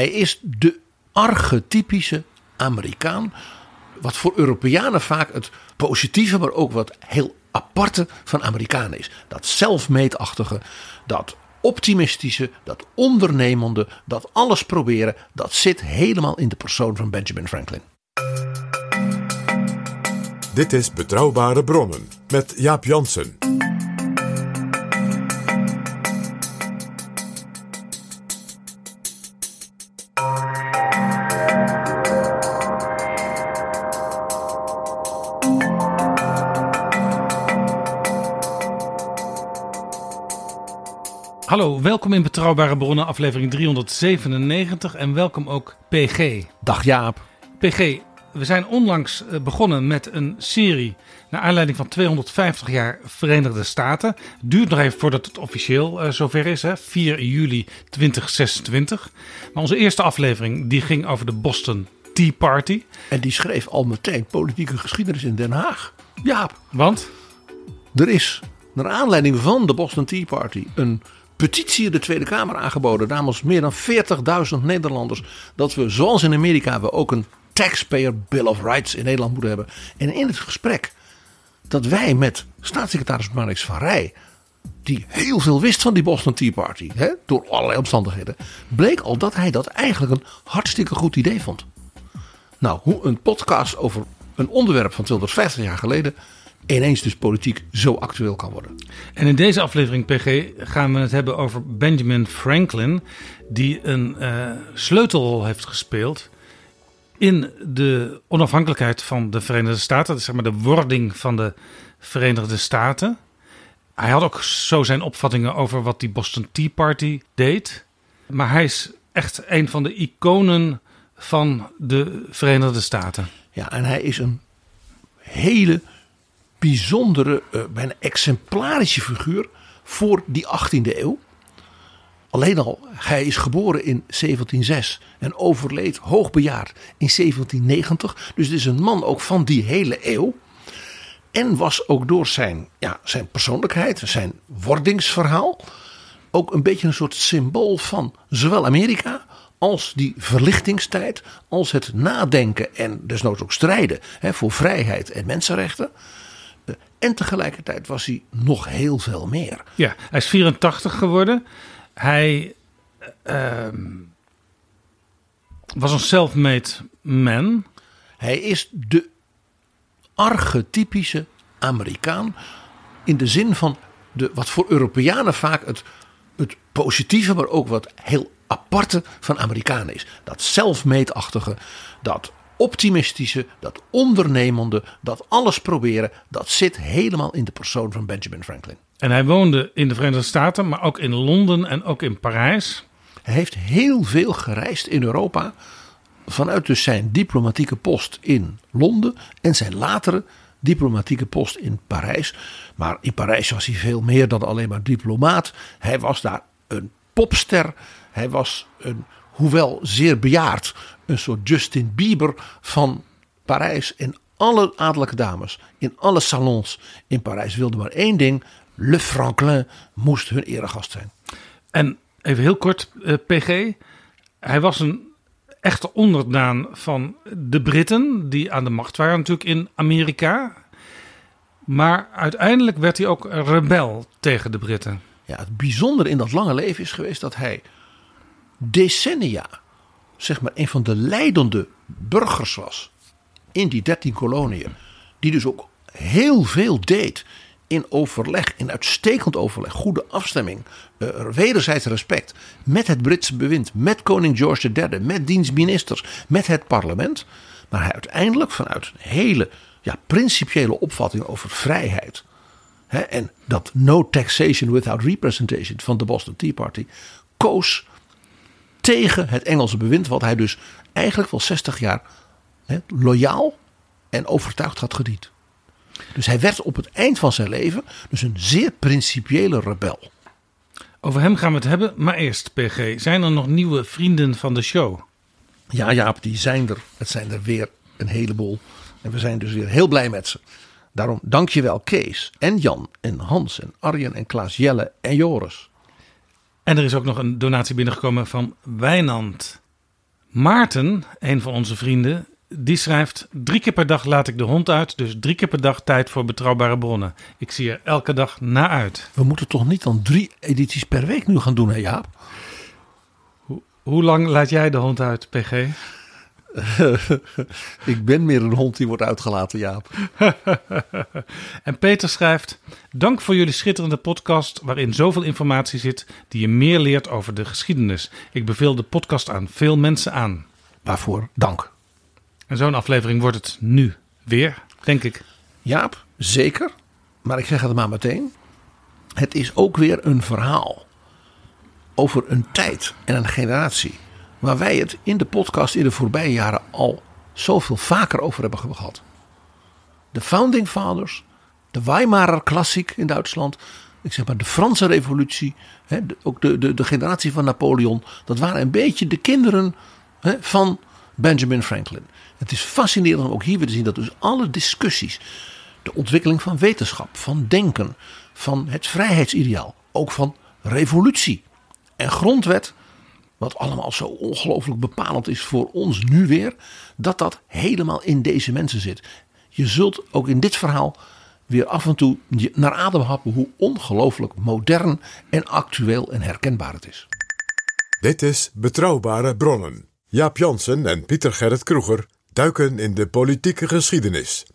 Hij is de archetypische Amerikaan. Wat voor Europeanen vaak het positieve, maar ook wat heel aparte van Amerikanen is. Dat zelfmeetachtige, dat optimistische, dat ondernemende, dat alles proberen. Dat zit helemaal in de persoon van Benjamin Franklin. Dit is Betrouwbare Bronnen met Jaap Jansen. Welkom in Betrouwbare Bronnen, aflevering 397 en welkom ook PG. Dag Jaap. PG, we zijn onlangs eh, begonnen met een serie naar aanleiding van 250 jaar Verenigde Staten. Duurt nog even voordat het officieel uh, zover is, hè? 4 juli 2026. Maar onze eerste aflevering die ging over de Boston Tea Party. En die schreef al meteen politieke geschiedenis in Den Haag. Jaap. Want? Er is, naar aanleiding van de Boston Tea Party, een petitie de Tweede Kamer aangeboden namens meer dan 40.000 Nederlanders. Dat we, zoals in Amerika, we ook een Taxpayer Bill of Rights in Nederland moeten hebben. En in het gesprek dat wij met staatssecretaris Marnix van Rij, die heel veel wist van die Boston Tea Party, hè, door allerlei omstandigheden, bleek al dat hij dat eigenlijk een hartstikke goed idee vond. Nou, hoe een podcast over een onderwerp van 250 jaar geleden ineens dus politiek zo actueel kan worden. En in deze aflevering, PG, gaan we het hebben over Benjamin Franklin, die een uh, sleutelrol heeft gespeeld in de onafhankelijkheid van de Verenigde Staten, dus zeg maar de wording van de Verenigde Staten. Hij had ook zo zijn opvattingen over wat die Boston Tea Party deed. Maar hij is echt een van de iconen van de Verenigde Staten. Ja, en hij is een hele bijzondere, uh, bijna exemplarische figuur voor die 18e eeuw. Alleen al, hij is geboren in 1706 en overleed hoogbejaard in 1790. Dus het is een man ook van die hele eeuw. En was ook door zijn, ja, zijn persoonlijkheid, zijn wordingsverhaal, ook een beetje een soort symbool van zowel Amerika als die verlichtingstijd, als het nadenken en desnoods ook strijden hè, voor vrijheid en mensenrechten. En tegelijkertijd was hij nog heel veel meer. Ja, hij is 84 geworden. Hij uh, was een self-made man. Hij is de archetypische Amerikaan. In de zin van de, wat voor Europeanen vaak het, het positieve, maar ook wat heel aparte van Amerikanen is. Dat zelfmeetachtige, dat optimistische, dat ondernemende, dat alles proberen, dat zit helemaal in de persoon van Benjamin Franklin. En hij woonde in de Verenigde Staten, maar ook in Londen en ook in Parijs. Hij heeft heel veel gereisd in Europa. Vanuit dus zijn diplomatieke post in Londen en zijn latere diplomatieke post in Parijs. Maar in Parijs was hij veel meer dan alleen maar diplomaat. Hij was daar een popster. Hij was een, hoewel zeer bejaard, een soort Justin Bieber van Parijs. En alle adellijke dames in alle salons in Parijs wilden maar één ding: Le Franklin moest hun eregast zijn. En even heel kort, uh, PG. Hij was een echte onderdaan van de Britten, die aan de macht waren natuurlijk in Amerika. Maar uiteindelijk werd hij ook rebel tegen de Britten. Ja, het bijzondere in dat lange leven is geweest dat hij decennia, zeg maar, een van de leidende burgers was in die dertien koloniën. Die dus ook heel veel deed in overleg, in uitstekend overleg, goede afstemming, uh, wederzijds respect met het Britse bewind, met koning George III, met dienstministers, met het parlement. Maar hij uiteindelijk vanuit een hele ja, principiële opvatting over vrijheid hè, en dat no taxation without representation van de Boston Tea Party koos tegen het Engelse bewind, wat hij dus eigenlijk wel 60 jaar hè, loyaal en overtuigd had gediend. Dus hij werd op het eind van zijn leven dus een zeer principiële rebel. Over hem gaan we het hebben, maar eerst PG. Zijn er nog nieuwe vrienden van de show? Ja Jaap, die zijn er. Het zijn er weer een heleboel. En we zijn dus weer heel blij met ze. Daarom dankjewel Kees en Jan en Hans en Arjen en Klaas Jelle en Joris. En er is ook nog een donatie binnengekomen van Wijnand. Maarten, een van onze vrienden, die schrijft: Drie keer per dag laat ik de hond uit, dus drie keer per dag tijd voor betrouwbare bronnen. Ik zie er elke dag naar uit. We moeten toch niet dan drie edities per week nu gaan doen, hè Jaap? Hoe lang laat jij de hond uit, PG? ik ben meer een hond die wordt uitgelaten, Jaap. en Peter schrijft: Dank voor jullie schitterende podcast, waarin zoveel informatie zit die je meer leert over de geschiedenis. Ik beveel de podcast aan veel mensen aan. Waarvoor dank. En zo'n aflevering wordt het nu weer, denk ik. Jaap, zeker. Maar ik zeg het maar meteen. Het is ook weer een verhaal over een tijd en een generatie waar wij het in de podcast in de voorbije jaren al zoveel vaker over hebben gehad. De Founding Fathers, de Weimarer Klassiek in Duitsland, ik zeg maar de Franse Revolutie, hè, ook de, de, de generatie van Napoleon, dat waren een beetje de kinderen hè, van Benjamin Franklin. Het is fascinerend om ook hier weer te zien dat dus alle discussies, de ontwikkeling van wetenschap, van denken, van het vrijheidsideaal, ook van revolutie en grondwet, wat allemaal zo ongelooflijk bepalend is voor ons nu weer, dat dat helemaal in deze mensen zit. Je zult ook in dit verhaal weer af en toe naar adem happen hoe ongelooflijk modern en actueel en herkenbaar het is. Dit is Betrouwbare Bronnen. Jaap Jansen en Pieter Gerrit Kroeger duiken in de politieke geschiedenis.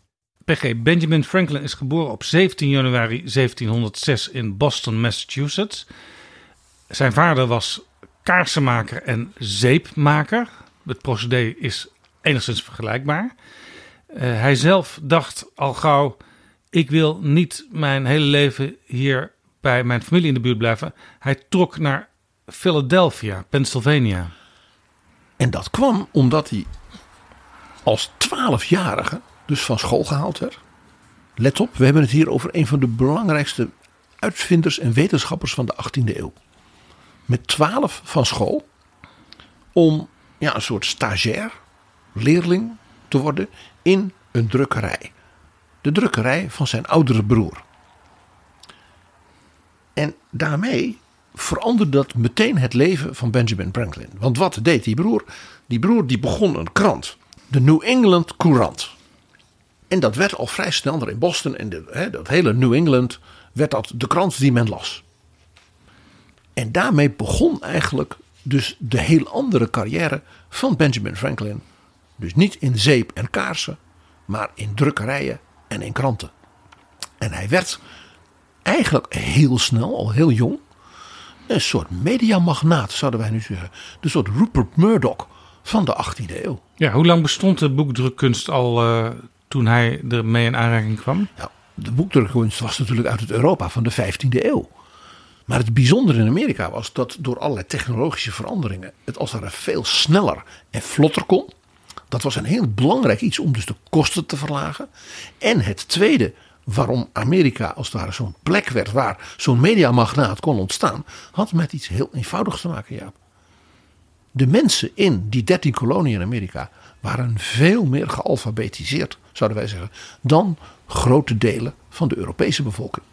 PG Benjamin Franklin is geboren op 17 januari 1706 in Boston, Massachusetts. Zijn vader was kaarsenmaker en zeepmaker. Het procedé is enigszins vergelijkbaar. Uh, hij zelf dacht al gauw: ik wil niet mijn hele leven hier bij mijn familie in de buurt blijven. Hij trok naar Philadelphia, Pennsylvania. En dat kwam omdat hij als twaalfjarige dus van school gehaald werd. Let op, we hebben het hier over een van de belangrijkste uitvinders en wetenschappers van de 18e eeuw met 12 van school om ja, een soort stagiair, leerling te worden in een drukkerij. De drukkerij van zijn oudere broer. En daarmee veranderde dat meteen het leven van Benjamin Franklin. Want wat deed die broer? Die broer die begon een krant. De New England Courant. En dat werd al vrij snel er in Boston en de, dat hele New England werd dat de krant die men las. En daarmee begon eigenlijk dus de heel andere carrière van Benjamin Franklin. Dus niet in zeep en kaarsen, maar in drukkerijen en in kranten. En hij werd eigenlijk heel snel, al heel jong, een soort mediamagnaat, zouden wij nu zeggen. De soort Rupert Murdoch van de 18e eeuw. Ja, hoe lang bestond de boekdrukkunst al uh, toen hij ermee in aanraking kwam? Ja, de boekdrukkunst was natuurlijk uit het Europa van de 15e eeuw. Maar het bijzondere in Amerika was dat door allerlei technologische veranderingen het als het veel sneller en vlotter kon. Dat was een heel belangrijk iets om dus de kosten te verlagen. En het tweede waarom Amerika als het ware zo'n plek werd waar zo'n mediamagnaat kon ontstaan, had met iets heel eenvoudigs te maken, Jaap. De mensen in die dertien koloniën in Amerika waren veel meer gealfabetiseerd, zouden wij zeggen, dan grote delen van de Europese bevolking.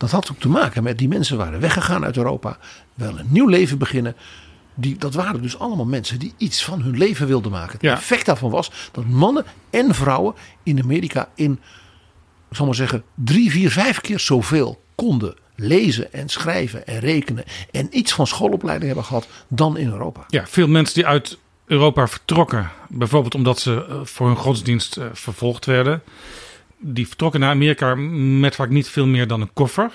Dat had ook te maken met die mensen waren weggegaan uit Europa, wel een nieuw leven beginnen. Die, dat waren dus allemaal mensen die iets van hun leven wilden maken. Het effect daarvan was dat mannen en vrouwen in Amerika in, ik zal maar zeggen, drie, vier, vijf keer zoveel konden lezen en schrijven en rekenen. En iets van schoolopleiding hebben gehad dan in Europa. Ja, veel mensen die uit Europa vertrokken. Bijvoorbeeld omdat ze eh, voor hun godsdienst eh, vervolgd werden die vertrokken naar Amerika met vaak niet veel meer dan een koffer.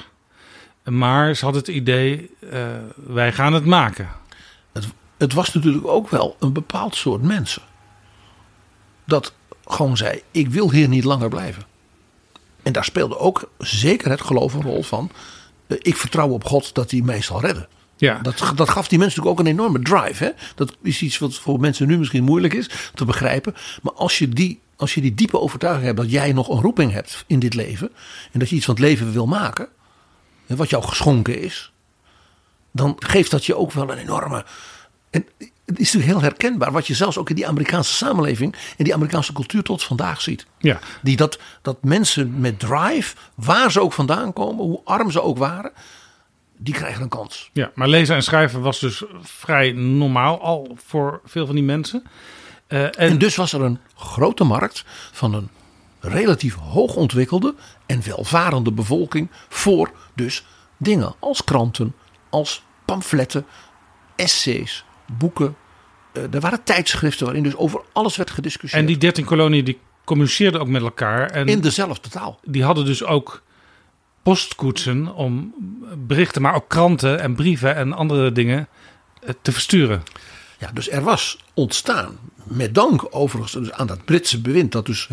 Maar ze hadden het idee, uh, wij gaan het maken. Het, het, was natuurlijk ook wel een bepaald soort mensen. Dat gewoon zei, ik wil hier niet langer blijven. En daar speelde ook zeker het geloof een rol van. Uh, ik vertrouw op God dat hij mij zal redden. Ja. Dat, dat gaf die mensen natuurlijk ook een enorme drive. Hè? Dat is iets wat voor mensen nu misschien moeilijk is te begrijpen. Maar als je die als je die diepe overtuiging hebt dat jij nog een roeping hebt in dit leven. En dat je iets van het leven wil maken. Wat jou geschonken is. Dan geeft dat je ook wel een enorme. En het is natuurlijk heel herkenbaar. Wat je zelfs ook in die Amerikaanse samenleving. En die Amerikaanse cultuur tot vandaag ziet. Ja. Die dat, dat mensen met drive. Waar ze ook vandaan komen. Hoe arm ze ook waren. die krijgen een kans. Ja, maar lezen en schrijven was dus vrij normaal al voor veel van die mensen. Uh, en, en dus was er een grote markt van een relatief hoogontwikkelde en welvarende bevolking voor dus dingen als kranten, als pamfletten, essays, boeken. Uh, er waren tijdschriften waarin dus over alles werd gediscussieerd. En die dertien koloniën die communiceerden ook met elkaar. En in dezelfde taal. Die hadden dus ook postkoetsen om berichten, maar ook kranten en brieven en andere dingen eh, te versturen. Ja, dus er was ontstaan, met dank overigens dus aan dat Britse bewind, dat dus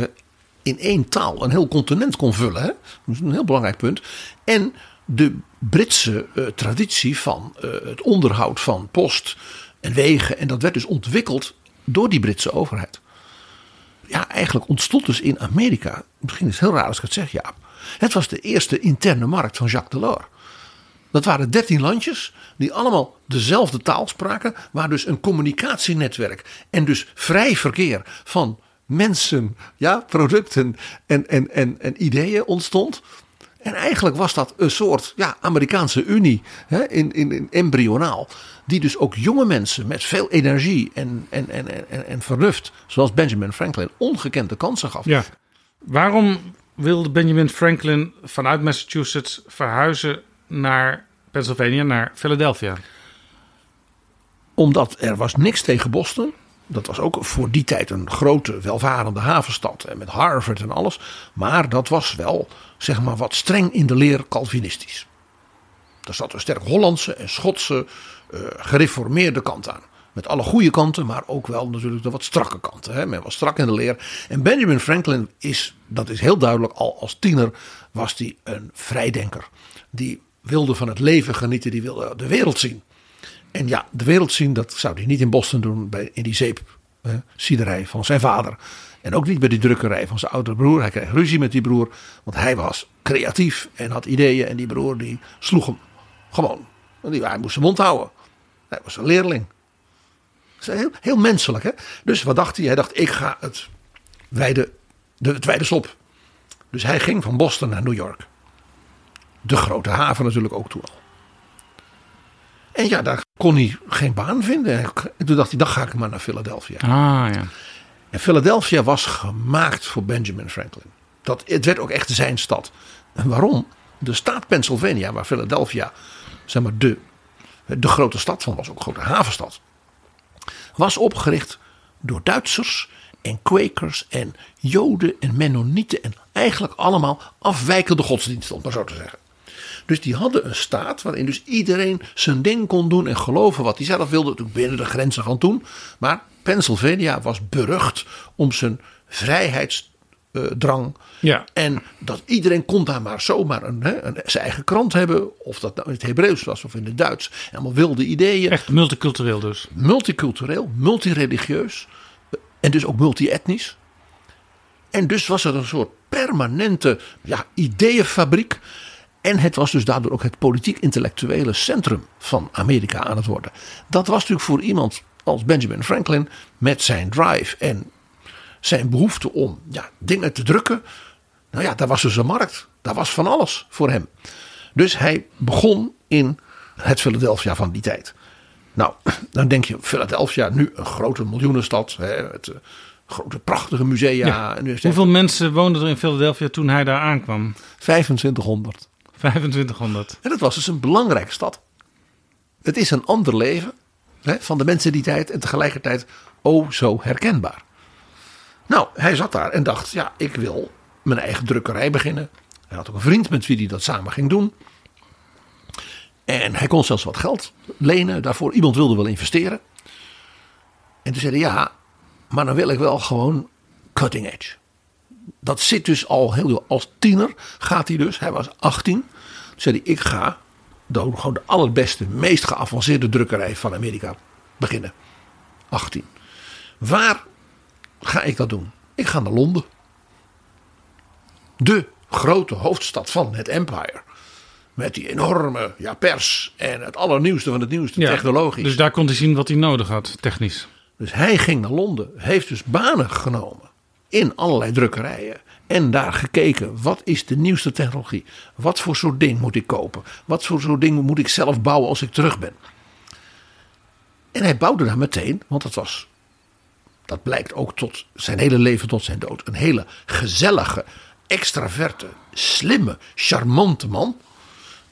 in één taal een heel continent kon vullen. Hè? Dat is een heel belangrijk punt. En de Britse uh, traditie van uh, het onderhoud van post en wegen. En dat werd dus ontwikkeld door die Britse overheid. Ja, eigenlijk ontstond dus in Amerika. Misschien is het heel raar als ik het zeg, ja. Het was de eerste interne markt van Jacques Delors. Dat waren dertien landjes die allemaal dezelfde taal spraken, waar dus een communicatienetwerk en dus vrij verkeer van mensen, ja, producten en, en, en, en ideeën ontstond. En eigenlijk was dat een soort ja, Amerikaanse Unie hè, in, in, embryonaal. Die dus ook jonge mensen met veel energie en, en, en, en, en vernuft, zoals Benjamin Franklin, ongekende kansen gaf. Ja. Waarom wilde Benjamin Franklin vanuit Massachusetts verhuizen naar Pennsylvania, naar Philadelphia? Omdat er was niks tegen Boston. Dat was ook voor die tijd een grote, welvarende havenstad. En met Harvard en alles. Maar dat was wel, zeg maar, wat streng in de leer Calvinistisch. Daar zat een sterk Hollandse en Schotse uh, gereformeerde kant aan. Met alle goede kanten, maar ook wel natuurlijk de wat strakke kanten. Hè. Men was strak in de leer. En Benjamin Franklin is, dat is heel duidelijk, al als tiener was hij een vrijdenker. Die wilde van het leven genieten, die wilde de wereld zien. En ja, de wereld zien, dat zou hij niet in Boston doen, bij, in die zeepsiederij van zijn vader. En ook niet bij die drukkerij van zijn oudere broer. Hij kreeg ruzie met die broer, want hij was creatief en had ideeën. En die broer die sloeg hem gewoon. Die, hij moest zijn mond houden. Hij was een leerling. Heel, heel menselijk, hè? Dus wat dacht hij? Hij dacht, ik ga het wijde, de, het wijde. Dus hij ging van Boston naar New York. De grote haven natuurlijk ook toen al. En ja, daar kon hij geen baan vinden. En toen dacht hij, dan ga ik maar naar Philadelphia. Ah, ja. En Philadelphia was gemaakt voor Benjamin Franklin. Dat, het werd ook echt zijn stad. En waarom? De staat Pennsylvania, waar Philadelphia zeg maar, de, de grote stad van was, ook een grote havenstad, was opgericht door Duitsers en Quakers en Joden en Mennonieten en eigenlijk allemaal afwijkende godsdiensten, om maar zo te zeggen. Dus die hadden een staat waarin dus iedereen zijn ding kon doen en geloven wat hij zelf wilde. Natuurlijk binnen de grenzen van toen. Maar Pennsylvania was berucht om zijn vrijheidsdrang. Ja. En dat iedereen kon daar maar zomaar een, hè, een, zijn eigen krant hebben. Of dat nou in het Hebreeuws was of in het Duits. Allemaal wilde ideeën. Echt multicultureel dus. Multicultureel, multireligieus. En dus ook multi-etnisch. En dus was er een soort permanente ja, ideeënfabriek. En het was dus daardoor ook het politiek-intellectuele centrum van Amerika aan het worden. Dat was natuurlijk voor iemand als Benjamin Franklin met zijn drive en zijn behoefte om ja, dingen te drukken. Nou ja, daar was dus een markt. Daar was van alles voor hem. Dus hij begon in het Philadelphia van die tijd. Nou, dan denk je, Philadelphia, nu een grote miljoenenstad. Hè, het, uh, grote prachtige musea. Ja. Hoeveel mensen woonden er in Philadelphia toen hij daar aankwam? 2500. 2500. En dat was dus een belangrijke stad. Het is een ander leven hè, van de mensen die tijd en tegelijkertijd oh zo herkenbaar. Nou, hij zat daar en dacht, ja, ik wil mijn eigen drukkerij beginnen. Hij had ook een vriend met wie hij dat samen ging doen. En hij kon zelfs wat geld lenen daarvoor. Iemand wilde wel investeren. En toen zei hij, ja, maar dan wil ik wel gewoon cutting edge. Dat zit dus al heel als tiener gaat hij dus. Hij was 18. Toen zei hij, ik ga dan gewoon de allerbeste, meest geavanceerde drukkerij van Amerika beginnen. 18. Waar ga ik dat doen? Ik ga naar Londen. De grote hoofdstad van het empire. Met die enorme ja, pers en het allernieuwste van het nieuwste Ja, technologisch. Dus daar kon hij zien wat hij nodig had, technisch. Dus hij ging naar Londen, heeft dus banen genomen in allerlei drukkerijen. En daar gekeken, wat is de nieuwste technologie? Wat voor soort ding moet ik kopen? Wat voor soort ding moet ik zelf bouwen als ik terug ben? En hij bouwde daar meteen, want dat was, dat blijkt ook tot zijn hele leven, tot zijn dood, een hele gezellige, extraverte, slimme, charmante man.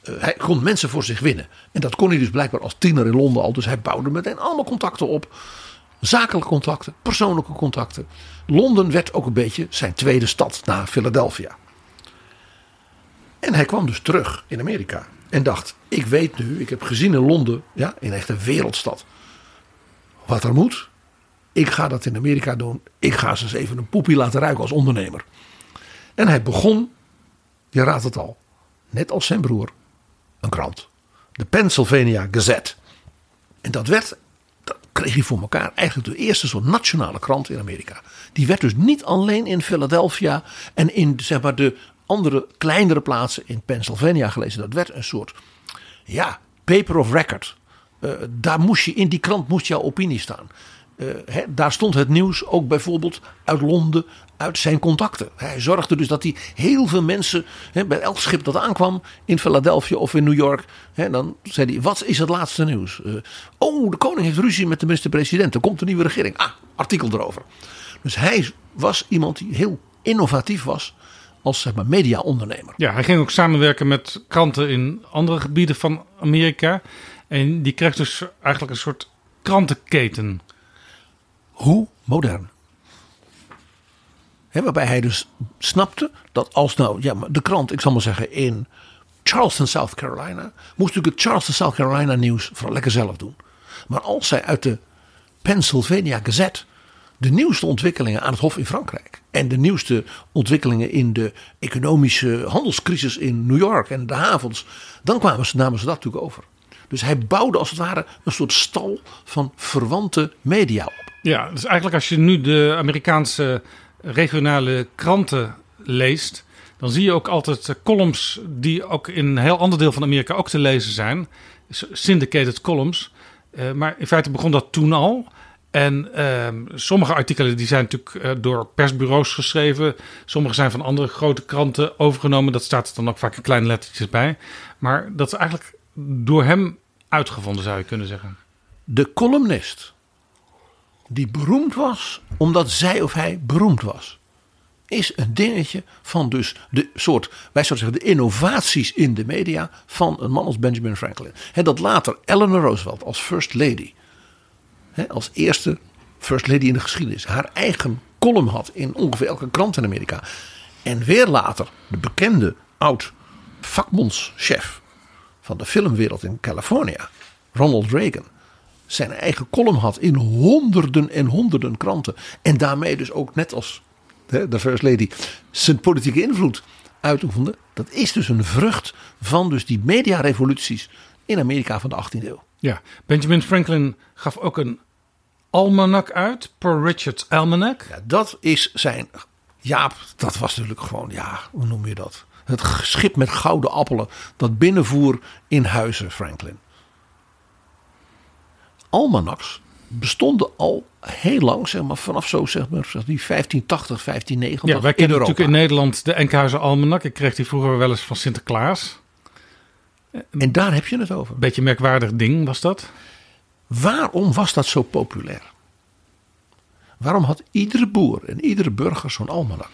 Uh, hij kon mensen voor zich winnen. En dat kon hij dus blijkbaar als tiener in Londen al. Dus hij bouwde meteen allemaal contacten op. Zakelijke contacten, persoonlijke contacten. Londen werd ook een beetje zijn tweede stad na Philadelphia. En hij kwam dus terug in Amerika. En dacht, ik weet nu, ik heb gezien in Londen, ja, in echt een wereldstad. Wat er moet. Ik ga dat in Amerika doen. Ik ga ze eens even een poepie laten ruiken als ondernemer. En hij begon, je raadt het al, net als zijn broer, een krant. De Pennsylvania Gazette. En dat werd, kreeg voor elkaar, eigenlijk de eerste soort nationale krant in Amerika. Die werd dus niet alleen in Philadelphia en in zeg maar, de andere kleinere plaatsen in Pennsylvania gelezen. Dat werd een soort, ja, paper of record. Uh, daar moest je, in die krant moest jouw opinie staan. Uh, daar stond het nieuws ook bijvoorbeeld uit Londen, uit zijn contacten. Hij zorgde dus dat hij heel veel mensen, bij elk schip dat aankwam in Philadelphia of in New York, dan zei hij: Wat is het laatste nieuws? Uh, oh, de koning heeft ruzie met de minister-president. Er komt een nieuwe regering. Ah, artikel erover. Dus hij was iemand die heel innovatief was als zeg maar, media-ondernemer. Ja, hij ging ook samenwerken met kranten in andere gebieden van Amerika. En die kreeg dus eigenlijk een soort krantenketen. Hoe modern. He, waarbij hij dus snapte dat als nou ja, de krant, ik zal maar zeggen, in Charleston, South Carolina, moest natuurlijk het Charleston, South Carolina nieuws vooral lekker zelf doen. Maar als zij uit de Pennsylvania Gazette de nieuwste ontwikkelingen aan het Hof in Frankrijk. En de nieuwste ontwikkelingen in de economische handelscrisis in New York en de havens. Dan kwamen ze, namen ze dat natuurlijk over. Dus hij bouwde als het ware een soort stal van verwante media op. Ja, dus eigenlijk als je nu de Amerikaanse regionale kranten leest. Dan zie je ook altijd columns die ook in een heel ander deel van Amerika ook te lezen zijn. Syndicated columns. Uh, maar in feite begon dat toen al. En uh, sommige artikelen die zijn natuurlijk uh, door persbureaus geschreven. Sommige zijn van andere grote kranten overgenomen. Dat staat er dan ook vaak in kleine lettertjes bij. Maar dat is eigenlijk door hem uitgevonden, zou je kunnen zeggen. De columnist die beroemd was omdat zij of hij beroemd was. Is een dingetje van dus de soort, wij zouden zeggen, de innovaties in de media van een man als Benjamin Franklin. He, dat later Eleanor Roosevelt als First Lady als eerste First Lady in de geschiedenis haar eigen column had in ongeveer elke krant in Amerika. En weer later de bekende oud vakbondschef van de filmwereld in California, Ronald Reagan, zijn eigen column had in honderden en honderden kranten. En daarmee dus ook net als de First Lady zijn politieke invloed uitoefende. Dat is dus een vrucht van dus die mediarevoluties in Amerika van de 18e eeuw. Ja, Benjamin Franklin gaf ook een almanak uit, Per Richard's Almanac. Ja, dat is zijn. Ja, dat was natuurlijk gewoon, ja, hoe noem je dat? Het schip met gouden appelen dat binnenvoer in huizen Franklin. Almanaks bestonden al heel lang, zeg maar vanaf zo zeg maar die 1580, 1590. Ja, wij kennen natuurlijk in Nederland de Enkhuizen Almanak. Ik kreeg die vroeger wel eens van Sinterklaas. En daar heb je het over. Beetje merkwaardig ding was dat. Waarom was dat zo populair? Waarom had iedere boer en iedere burger zo'n almanak?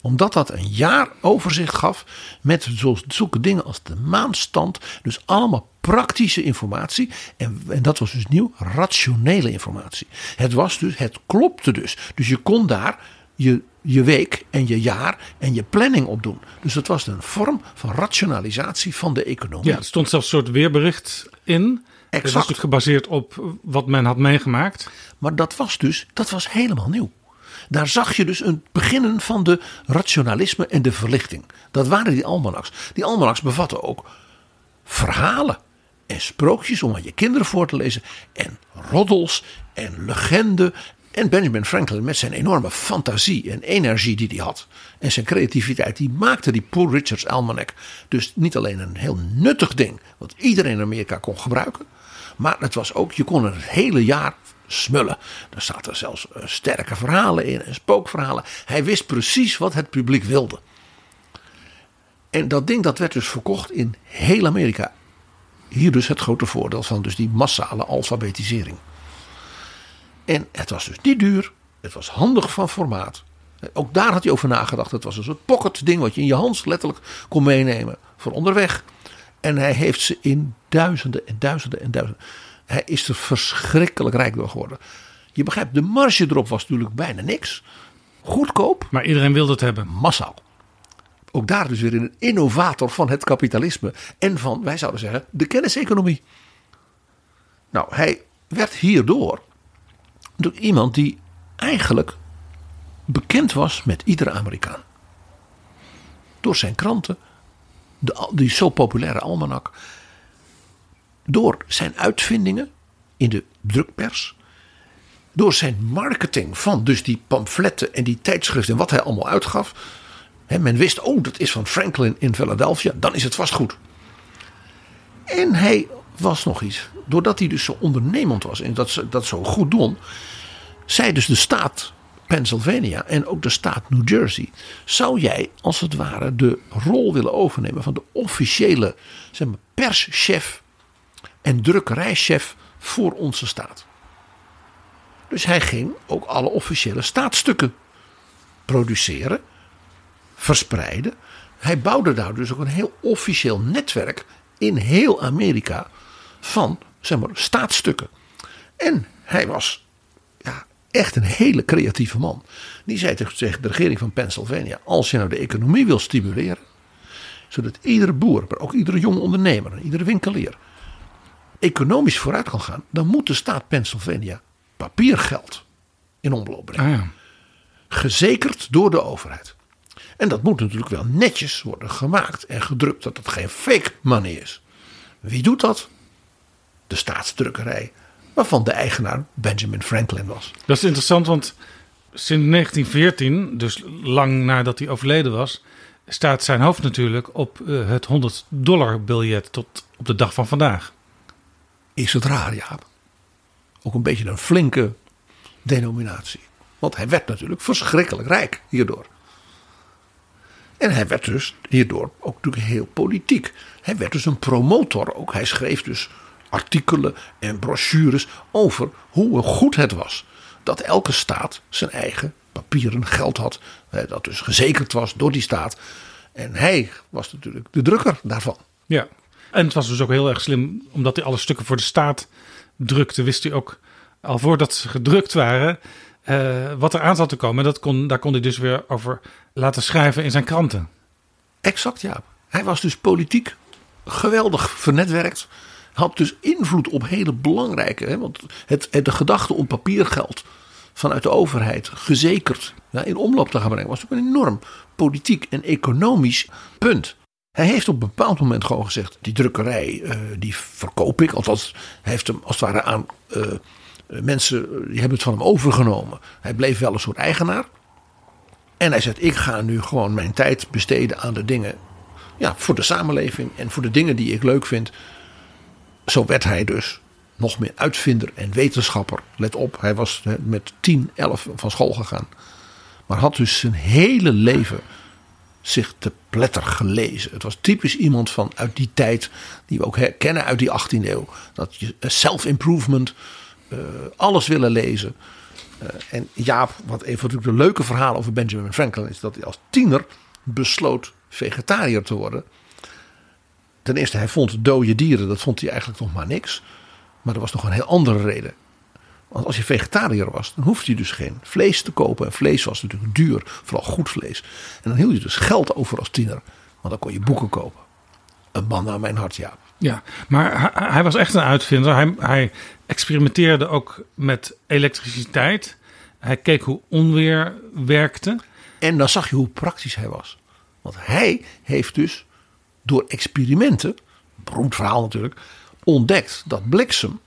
Omdat dat een jaar overzicht gaf met zulke dingen als de maanstand. Dus allemaal praktische informatie. En, en dat was dus nieuw, rationele informatie. Het was dus, het klopte dus. Dus je kon daar je, je week en je jaar en je planning op doen. Dus dat was een vorm van rationalisatie van de economie. Ja, er stond zelfs een soort weerbericht in. Exact. Was natuurlijk gebaseerd op wat men had meegemaakt. Maar dat was dus, dat was helemaal nieuw. Daar zag je dus een beginnen van de rationalisme en de verlichting. Dat waren die almanaks. Die almanaks bevatten ook verhalen en sprookjes om aan je kinderen voor te lezen. En roddels en legenden. En Benjamin Franklin met zijn enorme fantasie en energie die hij had. En zijn creativiteit. Die maakte die Poor Richards Almanac dus niet alleen een heel nuttig ding. Wat iedereen in Amerika kon gebruiken. Maar het was ook, je kon er het hele jaar smullen. Daar zaten zelfs eh, sterke verhalen in en spookverhalen. Hij wist precies wat het publiek wilde. En dat ding dat werd dus verkocht in heel Amerika. Hier dus het grote voordeel van dus die massale alfabetisering. En het was dus niet duur. Het was handig van formaat. Ook daar had hij over nagedacht. Het was een soort pocket ding wat je in je hand letterlijk kon meenemen voor onderweg. En hij heeft ze in duizenden en duizenden en duizenden. Hij is er verschrikkelijk rijk door geworden. Je begrijpt, de marge erop was natuurlijk bijna niks. Goedkoop, Maar iedereen wilde het hebben. massaal. Ook daar dus weer een innovator van het kapitalisme. En van, wij zouden zeggen, de kenniseconomie. Nou, hij werd hierdoor door iemand die eigenlijk bekend was met iedere Amerikaan. Door zijn kranten, de, die zo populaire almanak. Door zijn uitvindingen in de drukpers. Door zijn marketing van dus die pamfletten en die tijdschriften en wat hij allemaal uitgaf. Men wist, oh dat is van Franklin in Philadelphia, dan is het vast goed. En hij was nog iets. Doordat hij dus zo ondernemend was en dat, ze dat zo goed doen. Zei dus de staat Pennsylvania en ook de staat New Jersey. Zou jij als het ware de rol willen overnemen van de officiële zeg maar, perschef en drukkerijchef voor onze staat? Dus hij ging ook alle officiële staatsstukken produceren, verspreiden. Hij bouwde daar dus ook een heel officieel netwerk in heel Amerika van zeg maar, staatsstukken. En hij was ja, echt een hele creatieve man. Die zei tegen de regering van Pennsylvania: Als je nou de economie wil stimuleren, zodat iedere boer, maar ook iedere jonge ondernemer en iedere winkelier economisch vooruit kan gaan, dan moet de staat Pennsylvania papiergeld in omloop brengen. Ah, ja. Gezekerd door de overheid. En dat moet natuurlijk wel netjes worden gemaakt en gedrukt, dat het geen fake money is. Wie doet dat? De staatsdrukkerij, waarvan de eigenaar Benjamin Franklin was. Dat is interessant, want sinds 1914, dus lang nadat hij overleden was, staat zijn hoofd natuurlijk op eh, het 100 dollar biljet tot op de dag van vandaag. Is het raar, ja. Ook een beetje een flinke denominatie. Want hij werd natuurlijk verschrikkelijk rijk hierdoor. En hij werd dus hierdoor ook natuurlijk heel politiek. Hij werd dus een promotor ook. Hij schreef dus artikelen en brochures over hoe goed het was dat elke staat zijn eigen papieren geld had. Dat dus gezekerd was door die staat. En hij was natuurlijk de drukker daarvan. Ja. En het was dus ook heel erg slim, omdat hij alle stukken voor de staat drukte, wist hij ook al voordat ze gedrukt waren eh, wat er aan zat te komen. En dat kon, daar kon hij dus weer over laten schrijven in zijn kranten. Exact, ja. Hij was dus politiek geweldig vernetwerkt. Had dus invloed op hele belangrijke. Hè, want het, de gedachte om papiergeld vanuit de overheid gezekerd in omloop te gaan brengen. was ook een enorm politiek en economisch punt. Hij heeft op een bepaald moment gewoon gezegd: die drukkerij, uh, die verkoop ik. Althans, hij heeft hem als het ware aan uh, mensen, die hebben het van hem overgenomen. Hij bleef wel een soort eigenaar. En hij zegt: ik ga nu gewoon mijn tijd besteden aan de dingen ja, voor de samenleving en voor de dingen die ik leuk vind. Zo werd hij dus nog meer uitvinder en wetenschapper. Let op, hij was met 10, 11 van school gegaan. Maar had dus zijn hele leven zich te pletter gelezen. Het was typisch iemand van uit die tijd, die we ook kennen uit die 18e eeuw. Dat je self-improvement, alles willen lezen. Uh, en Jaap, wat een van de leuke verhalen over Benjamin Franklin is, dat hij als tiener besloot vegetariër te worden. Ten eerste, hij vond dode dieren, dat vond hij eigenlijk nog maar niks. Maar er was nog een heel andere reden. Want als je vegetariër was, dan hoefde je dus geen vlees te kopen. En vlees was natuurlijk duur, vooral goed vlees. En dan hield je dus geld over als tiener. Want dan kon je boeken kopen. Een man naar mijn hart, ja. Ja, maar hij, hij was echt een uitvinder. Hij, hij, experimenteerde ook met elektriciteit. Hij keek hoe onweer werkte. En dan zag je hoe praktisch hij was. Want hij heeft dus door experimenten, beroemd verhaal natuurlijk, ontdekt dat bliksem,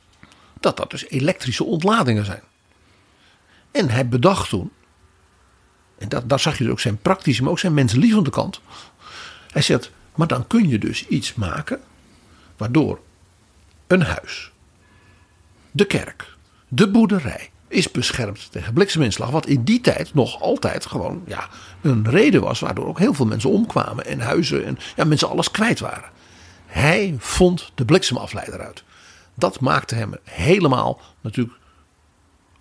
dat dat dus elektrische ontladingen zijn. En hij bedacht toen, en dat, daar zag je dus ook zijn praktische, maar ook zijn menslievende kant. Hij zegt, maar dan kun je dus iets maken waardoor een huis, de kerk, De boerderij is beschermd tegen blikseminslag. Wat in die tijd nog altijd gewoon ja, een reden was waardoor ook heel veel mensen omkwamen. En huizen en ja, mensen alles kwijt waren. Hij vond de bliksemafleider uit. Dat maakte hem helemaal natuurlijk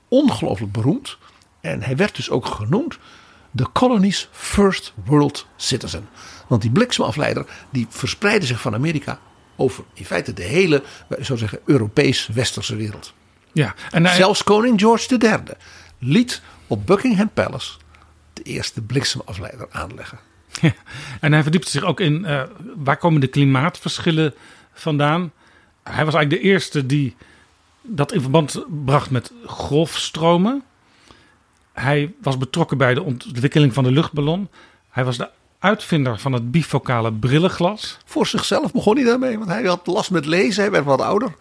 ongelooflijk beroemd. En hij werd dus ook genoemd de colony's first world citizen. Want die bliksemafleider die verspreidde zich van Amerika over in feite de hele, zou zeggen, Europees-Westerse wereld. Ja, en hij, Zelfs koning George III liet op Buckingham Palace de eerste bliksemafleider aanleggen. Ja, en hij verdiepte zich ook in eh, waar komen de klimaatverschillen vandaan. Hij was eigenlijk de eerste die dat in verband bracht met golfstromen. Hij was betrokken bij de ontwikkeling van de luchtballon. Hij was de uitvinder van het bifocale brillenglas. Voor zichzelf begon hij daarmee, want hij had last met lezen, hij werd wat ouder.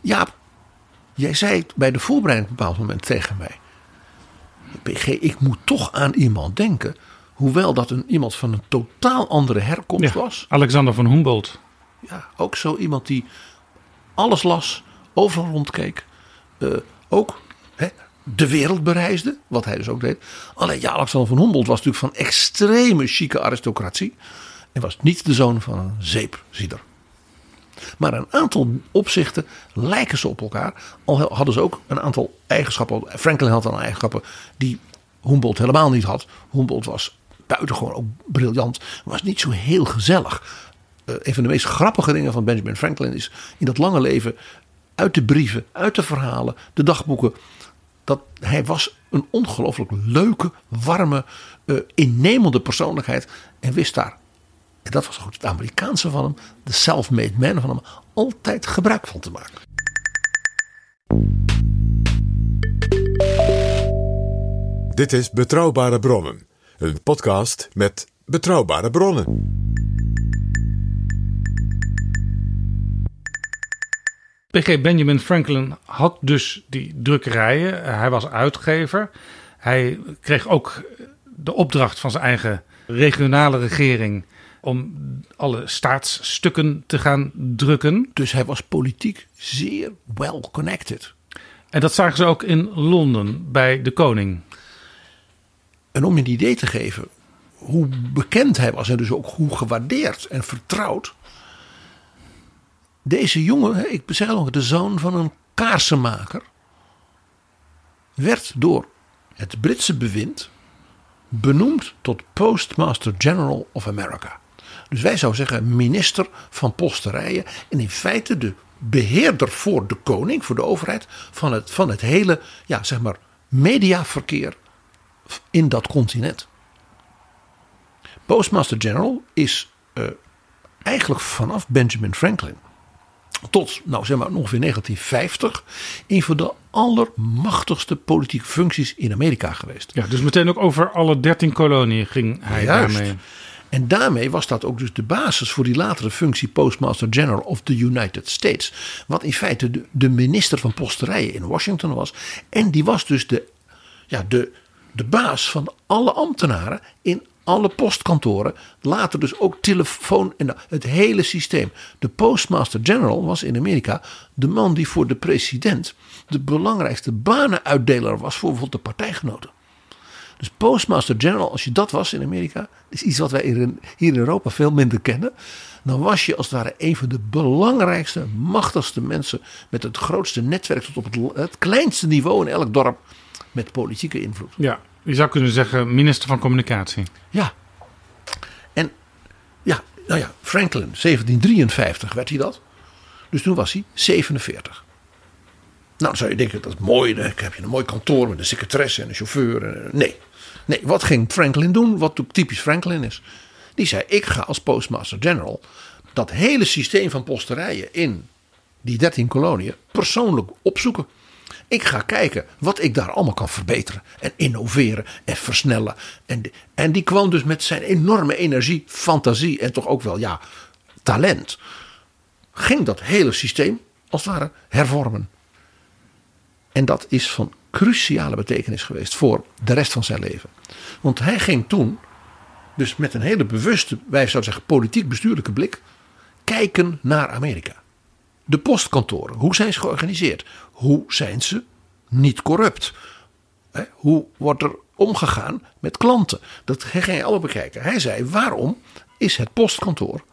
Ja, jij zei bij de voorbereiding op een bepaald moment tegen mij. PG, ik moet toch aan iemand denken. Hoewel dat een, iemand van een totaal andere herkomst Ja, was. Alexander van Humboldt. Ja, ook zo iemand die alles las, overal rondkeek. eh, ook de wereld bereisde, wat hij dus ook deed. Alleen ja, Alexander van Humboldt was natuurlijk van extreme chique aristocratie. En was niet de zoon van een zeepzieder. Maar een aantal opzichten lijken ze op elkaar. Al hadden ze ook een aantal eigenschappen. Franklin had dan eigenschappen die Humboldt helemaal niet had. Humboldt was buitengewoon ook briljant. Was niet zo heel gezellig. Eh, een van de meest grappige dingen van Benjamin Franklin is in dat lange leven uit de brieven, uit de verhalen, de dagboeken. Dat hij was een ongelooflijk leuke, warme, eh, innemende persoonlijkheid. En wist daar, en dat was goed het Amerikaanse van hem, de self-made man van hem, altijd gebruik van te maken. Dit is Betrouwbare Bronnen, een podcast met betrouwbare bronnen. PG Benjamin Franklin had dus die drukkerijen. Hij was uitgever. Hij kreeg ook de opdracht van zijn eigen regionale regering om alle staatsstukken te gaan drukken. Dus hij was politiek zeer well connected. En dat zagen ze ook in Londen bij de koning. En om je een idee te geven hoe bekend hij was en dus ook hoe gewaardeerd en vertrouwd. Deze jongen, ik zeg al, de zoon van een kaarsenmaker, werd door het Britse bewind benoemd tot Postmaster General of America. Dus wij zouden zeggen minister van posterijen en in feite de beheerder voor de koning, voor de overheid, van het, van het hele, ja, zeg maar, mediaverkeer in dat continent. Postmaster General is eh, eigenlijk vanaf Benjamin Franklin tot nou zeg maar ongeveer 1950 een van de allermachtigste politieke functies in Amerika geweest. Ja, dus meteen ook over alle dertien koloniën ging hij Juist. daarmee. En daarmee was dat ook dus de basis voor die latere functie Postmaster General of the United States. Wat in feite de, de minister van posterijen in Washington was. En die was dus de, ja, de, de baas van alle ambtenaren in alle postkantoren. Later dus ook telefoon en het hele systeem. De Postmaster General was in Amerika de man die voor de president de belangrijkste banenuitdeler was voor bijvoorbeeld de partijgenoten. Dus Postmaster General, als je dat was in Amerika, is iets wat wij hier in, Europa veel minder kennen. Dan was je als het ware een van de belangrijkste, machtigste mensen met het grootste netwerk tot op het, het kleinste niveau in elk dorp met politieke invloed. Ja, je zou kunnen zeggen minister van Communicatie. Ja. En ja, nou ja, Franklin, 1753 werd hij dat. Dus toen was hij 47. Nou, zou je denken, dat is mooi. Dan heb je een mooi kantoor met een secretaresse en een chauffeur. En- Nee. Nee, wat ging Franklin doen? Wat typisch Franklin is. Die zei, ik ga als postmaster general dat hele systeem van posterijen in die 13 koloniën persoonlijk opzoeken. Ik ga kijken wat ik daar allemaal kan verbeteren en innoveren en versnellen. En, en die kwam dus met zijn enorme energie, fantasie en toch ook wel ja, talent. Ging dat hele systeem als het ware hervormen. En dat is van cruciale betekenis geweest voor de rest van zijn leven. Want hij ging toen, dus met een hele bewuste, wij zouden zeggen politiek bestuurlijke blik, kijken naar Amerika. De postkantoren, hoe zijn ze georganiseerd? Hoe zijn ze niet corrupt? Hoe wordt er omgegaan met klanten? Dat ging hij allemaal bekijken. Hij zei: waarom is het postkantoor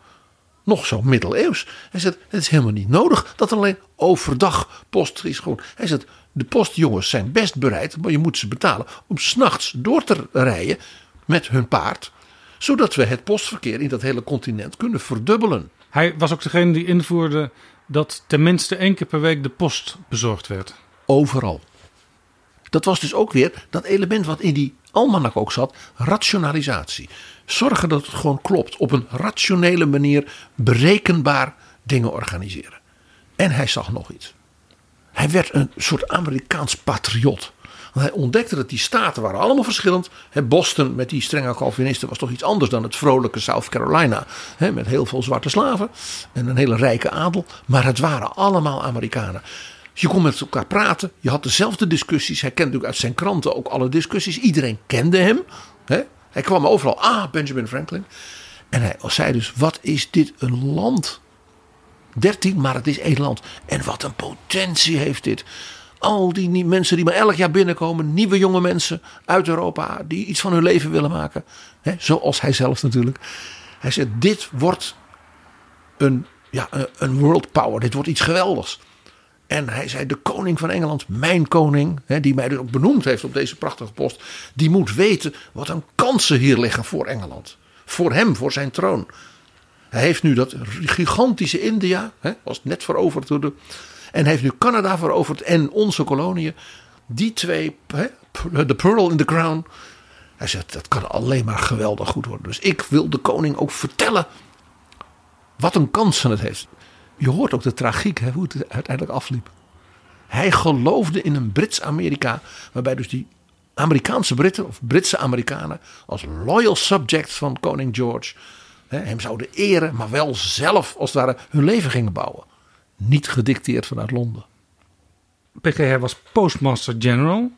nog zo middeleeuws? Hij zegt: het is helemaal niet nodig dat alleen overdag post is. Gewoon. Hij zegt: de postjongens zijn best bereid, maar je moet ze betalen om s'nachts door te rijden met hun paard, zodat we het postverkeer in dat hele continent kunnen verdubbelen. Hij was ook degene die invoerde dat tenminste één keer per week de post bezorgd werd. Overal. Dat was dus ook weer dat element wat in die almanak ook zat, rationalisatie. Zorgen dat het gewoon klopt. Op een rationele manier berekenbaar dingen organiseren. En hij zag nog iets. Hij werd een soort Amerikaans patriot. Want hij ontdekte dat die staten waren allemaal verschillend. Boston met die strenge Calvinisten was toch iets anders dan het vrolijke South Carolina. Met heel veel zwarte slaven en een hele rijke adel. Maar het waren allemaal Amerikanen. Je kon met elkaar praten. Je had dezelfde discussies. Hij kende natuurlijk uit zijn kranten ook alle discussies. Iedereen kende hem. Hij kwam overal. Ah, Benjamin Franklin. En hij zei dus, wat is dit een land? 13, maar het is één land. En wat een potentie heeft dit. Al die mensen die maar elk jaar binnenkomen. Nieuwe jonge mensen uit Europa. Die iets van hun leven willen maken. Hè, zoals hij zelf natuurlijk. Hij zegt, dit wordt een, ja, een world power. Dit wordt iets geweldigs. En hij zei, de koning van Engeland, mijn koning, hè, die mij dus ook benoemd heeft op deze prachtige post, die moet weten wat een kansen hier liggen voor Engeland. Voor hem, voor zijn troon. Hij heeft nu dat gigantische India, hè, was net veroverd door de. En heeft nu Canada veroverd en onze koloniën. Die twee, de pearl in the crown. Hij zegt, dat kan alleen maar geweldig goed worden. Dus ik wil de koning ook vertellen wat een kansen het heeft. Je hoort ook de tragiek, hè, hoe het uiteindelijk afliep. Hij geloofde in een Brits-Amerika, waarbij dus die Amerikaanse Britten of Britse Amerikanen als loyal subjects van koning George hè, hem zouden eren, maar wel zelf als het ware hun leven gingen bouwen. Niet gedicteerd vanuit Londen. PG, hij was postmaster general.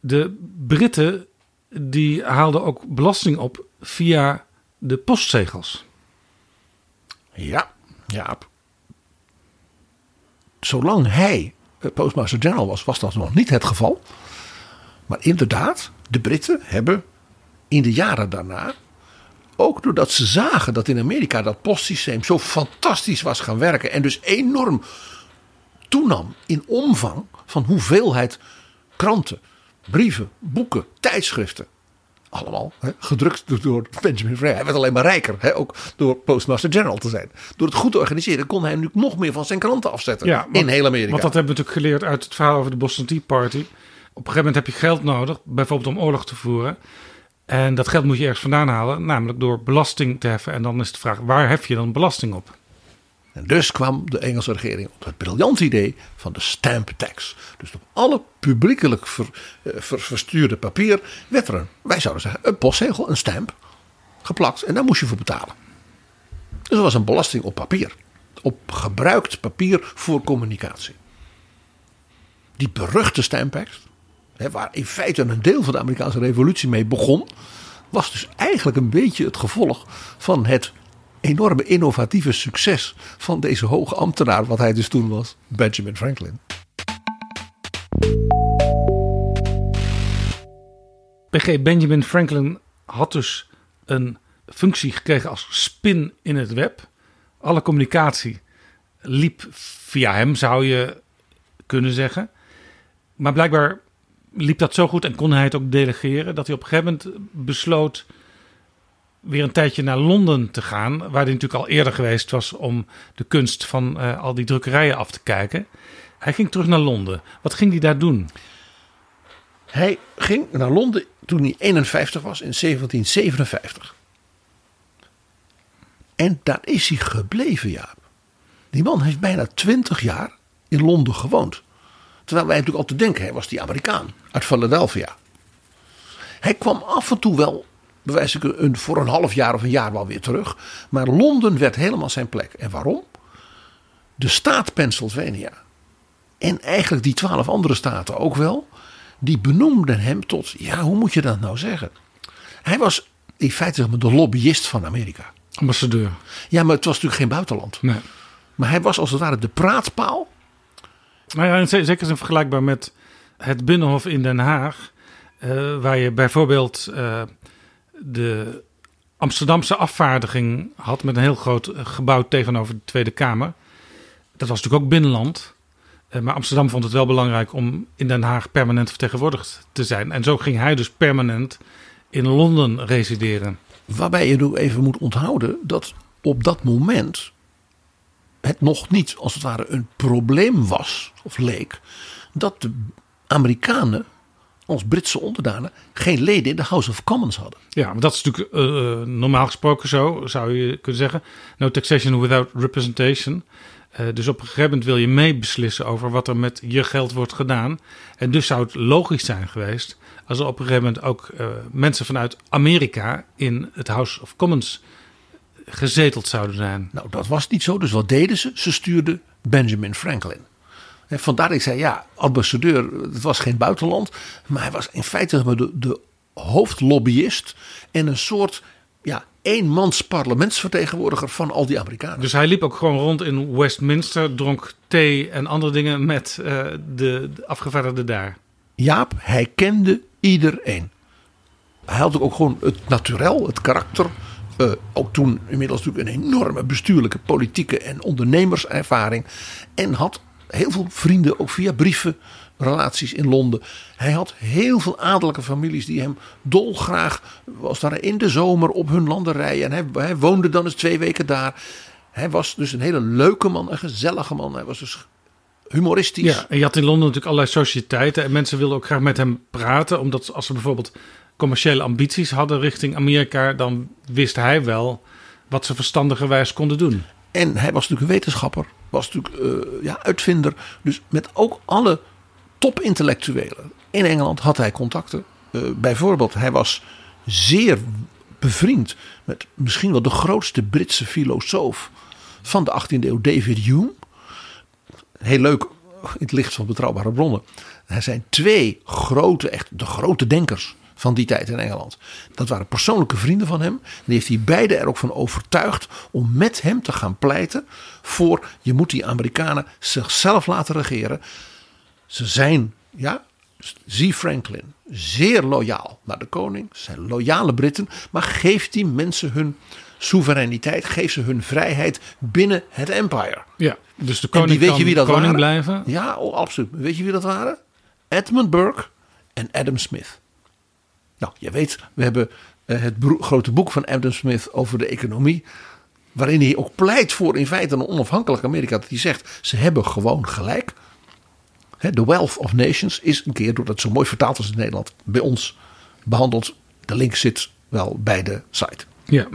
De Britten die haalden ook belasting op via de postzegels. Ja, Jaap. Zolang hij eh, postmaster general was, was dat nog niet het geval. Maar inderdaad, de Britten hebben in de jaren daarna, ook doordat ze zagen dat in Amerika dat postsysteem zo fantastisch was gaan werken en dus enorm toenam in omvang van hoeveelheid kranten, brieven, boeken, tijdschriften. Allemaal hè, gedrukt door- Benjamin Franklin. Hij werd alleen maar rijker, hè, ook door Postmaster General te zijn. Door het goed te organiseren kon hij nu nog meer van zijn kranten afzetten want- in heel Amerika. Want dat hebben we natuurlijk geleerd uit het verhaal over de Boston Tea Party. Op een gegeven moment heb je geld nodig, bijvoorbeeld om oorlog te voeren. En dat geld moet je ergens vandaan halen, namelijk door belasting te heffen. En dan is de vraag, waar hef je dan belasting op? En dus kwam de Engelse regering op het briljante idee van de stamp tax. Dus op alle publiekelijk eh, ver- verstuurde papier werd er een, wij zouden zeggen, een postzegel, een stamp geplakt. En daar moest je voor betalen. Dus er was een belasting op papier. Op gebruikt papier voor communicatie. Die beruchte stamp tax, waar in feite een deel van de Amerikaanse revolutie mee begon, was dus eigenlijk een beetje het gevolg van het enorme innovatieve succes van deze hoge ambtenaar, wat hij dus toen was, Benjamin Franklin. PG Benjamin Franklin had dus een functie gekregen als spin in het web. Alle communicatie liep via hem, zou je kunnen zeggen. Maar blijkbaar liep dat zo goed en kon hij het ook delegeren dat hij op gegeven moment besloot weer een tijdje naar Londen te gaan, waar hij natuurlijk al eerder geweest was om de kunst van eh, al die drukkerijen af te kijken. Hij ging terug naar Londen. Wat ging hij daar doen? Hij ging naar Londen toen hij 51 was in 1757. En daar is hij gebleven, Jaap. Die man heeft bijna 20 jaar in Londen gewoond. Terwijl wij natuurlijk altijd denken, hij was die Amerikaan uit Philadelphia. Hij kwam af en toe wel, bewijs ik een, voor een half jaar of een jaar wel weer terug. Maar Londen werd helemaal zijn plek. En waarom? De staat Pennsylvania en eigenlijk die twaalf andere staten ook wel, die benoemden hem tot, ja, hoe moet je dat nou zeggen? Hij was in feite zeg maar, de lobbyist van Amerika. Ambassadeur. Ja, maar het was natuurlijk geen buitenland. Nee. Maar hij was als het ware de praatpaal. Nou ja, zeker zijn vergelijkbaar met het Binnenhof in Den Haag. eh, waar je bijvoorbeeld eh, de Amsterdamse afvaardiging had met een heel groot eh, gebouw tegenover de Tweede Kamer. Dat was natuurlijk ook binnenland. Maar Amsterdam vond het wel belangrijk om in Den Haag permanent vertegenwoordigd te zijn. En zo ging hij dus permanent in Londen resideren. Waarbij je nu even moet onthouden dat op dat moment het nog niet als het ware een probleem was of leek dat de Amerikanen als Britse onderdanen geen leden in de House of Commons hadden. Ja, maar dat is natuurlijk eh, normaal gesproken zo, zou je kunnen zeggen. No taxation without representation. Eh, dus op een gegeven moment wil je meebeslissen over wat er met je geld wordt gedaan. En dus zou het logisch zijn geweest als er op een gegeven moment ook mensen vanuit Amerika in het House of Commons gezeteld zouden zijn. Nou, dat was niet zo. Dus wat deden ze? Ze stuurden Benjamin Franklin. En vandaar dat ik zei, ja, ambassadeur, het was geen buitenland. Maar hij was in feite de, de hoofdlobbyist. En een soort, ja, eenmans parlementsvertegenwoordiger van al die Amerikanen. Dus hij liep ook gewoon rond in Westminster, dronk thee en andere dingen met eh, de, de afgevaardigden daar. Jaap, hij kende iedereen. Hij had ook gewoon het naturel, het karakter. Ook toen inmiddels natuurlijk een enorme bestuurlijke, politieke en ondernemerservaring. En had heel veel vrienden, ook via brieven, relaties in Londen. Hij had heel veel adellijke families die hem dolgraag, was daar in de zomer op hun landerijen. En hij, hij woonde dan eens twee weken daar. Hij was dus een hele leuke man, een gezellige man. Hij was dus humoristisch. Ja, en je had in Londen natuurlijk allerlei sociëteiten. En mensen wilden ook graag met hem praten. Omdat als ze bijvoorbeeld commerciële ambities hadden richting Amerika... dan wist hij wel wat ze verstandigerwijs konden doen. En hij was natuurlijk een wetenschapper, was natuurlijk eh, ja, uitvinder. Dus met ook alle topintellectuelen in Engeland had hij contacten. Eh, bijvoorbeeld, hij was zeer bevriend met misschien wel de grootste Britse filosoof van de 18e eeuw, David Hume. Heel leuk in het licht van betrouwbare bronnen. Er zijn twee grote, echt de grote denkers van die tijd in Engeland. Dat waren persoonlijke vrienden van hem. En die heeft hij beide er ook van overtuigd om met hem te gaan pleiten voor je moet die Amerikanen zichzelf laten regeren. Ze zijn, ja, zie Franklin, zeer loyaal naar de koning. Ze zijn loyale Britten, maar geeft die mensen hun soevereiniteit, geeft ze hun vrijheid binnen het empire. Ja, dus de En koning die, weet je wie dat koning waren? blijven. Ja, oh, absoluut. Weet je wie dat waren? Edmund Burke en Adam Smith. Nou, je weet, we hebben eh, het grote boek van Adam Smith over de economie. Waarin hij ook pleit voor in feite een onafhankelijk Amerika. Dat hij zegt, ze hebben gewoon gelijk. The Wealth of Nations is een keer, doordat het zo mooi vertaald is in Nederland, bij ons behandeld. De link zit wel bij de site. Ja.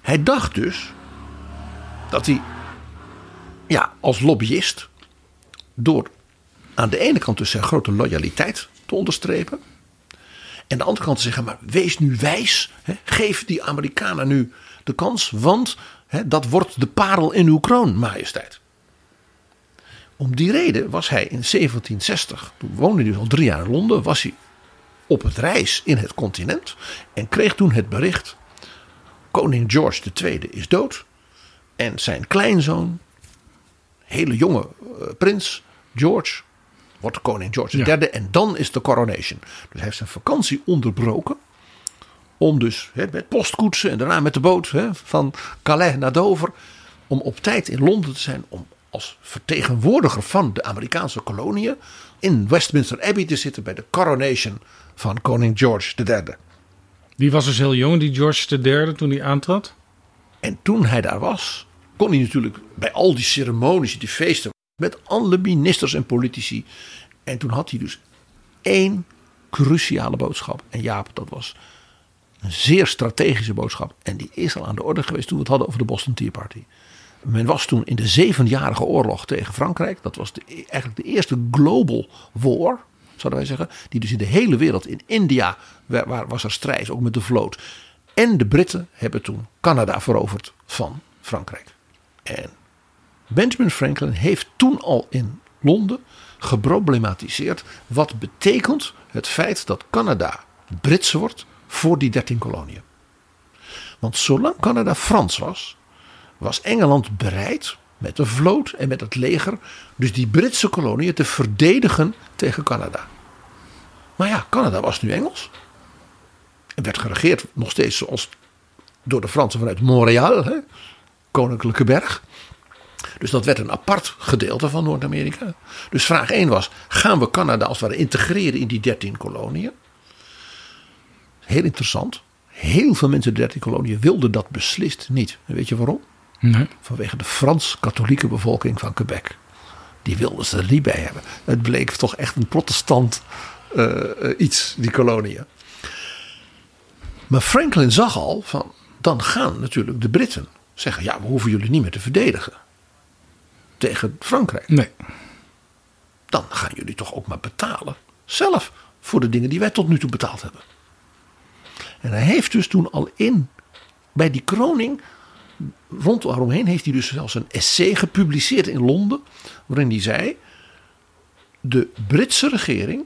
Hij dacht dus dat hij ja, als lobbyist door aan de ene kant dus zijn grote loyaliteit te onderstrepen. En de andere kant zeggen, maar wees nu wijs. Hè, geef die Amerikanen nu de kans, want hè, dat wordt de parel in uw kroon, majesteit. Om die reden was hij in 1760, toen woonde hij al drie jaar in Londen, was hij op het reis in het continent en kreeg toen het bericht koning George II is dood. En zijn kleinzoon, hele jonge eh, prins George, wordt koning George Ja. III. En dan is de coronation. Dus hij heeft zijn vakantie onderbroken. Om dus met postkoetsen en daarna met de boot van Calais naar Dover. Om op tijd in Londen te zijn. Om als vertegenwoordiger van de Amerikaanse koloniën in Westminster Abbey te zitten bij de coronation van koning George III. Die was dus heel jong, die George III, toen hij aantrad. En toen hij daar was, kon hij natuurlijk bij al die ceremonies, die feesten, met alle ministers en politici. En toen had hij dus één cruciale boodschap. En Jaap, dat was een zeer strategische boodschap. En die is al aan de orde geweest toen we het hadden over de Boston Tea Party. Men was toen in de zevenjarige oorlog tegen Frankrijk. Dat was de, eigenlijk de eerste global war, zouden wij zeggen. Die dus in de hele wereld, in India, waar, waar was er strijd, ook met de vloot. En de Britten hebben toen Canada veroverd van Frankrijk. En Benjamin Franklin heeft toen al in Londen geproblematiseerd wat betekent het feit dat Canada Brits wordt voor die 13 koloniën. Want zolang Canada Frans was, was Engeland bereid met de vloot en met het leger. Dus die Britse koloniën te verdedigen tegen Canada. Maar ja, Canada was nu Engels. En werd geregeerd nog steeds zoals door de Fransen vanuit Montreal, hè? Koninklijke Berg. Dus dat werd een apart gedeelte van Noord-Amerika. Dus vraag 1 was: gaan we Canada als het ware integreren in die 13 koloniën? Heel interessant. Heel veel mensen in de 13 koloniën wilden dat beslist niet. En weet je waarom? Nee. Vanwege de Frans-katholieke bevolking van Quebec. Die wilden ze er niet bij hebben. Het bleek toch echt een protestant eh, eh, iets, die koloniën. Maar Franklin zag al van, dan gaan natuurlijk de Britten zeggen, ja, we hoeven jullie niet meer te verdedigen tegen Frankrijk. Nee. Dan gaan jullie toch ook maar betalen zelf voor de dingen die wij tot nu toe betaald hebben. En hij heeft dus toen al in bij die kroning rond daaromheen heeft hij dus zelfs een essay gepubliceerd in Londen. Waarin hij zei: De Britse regering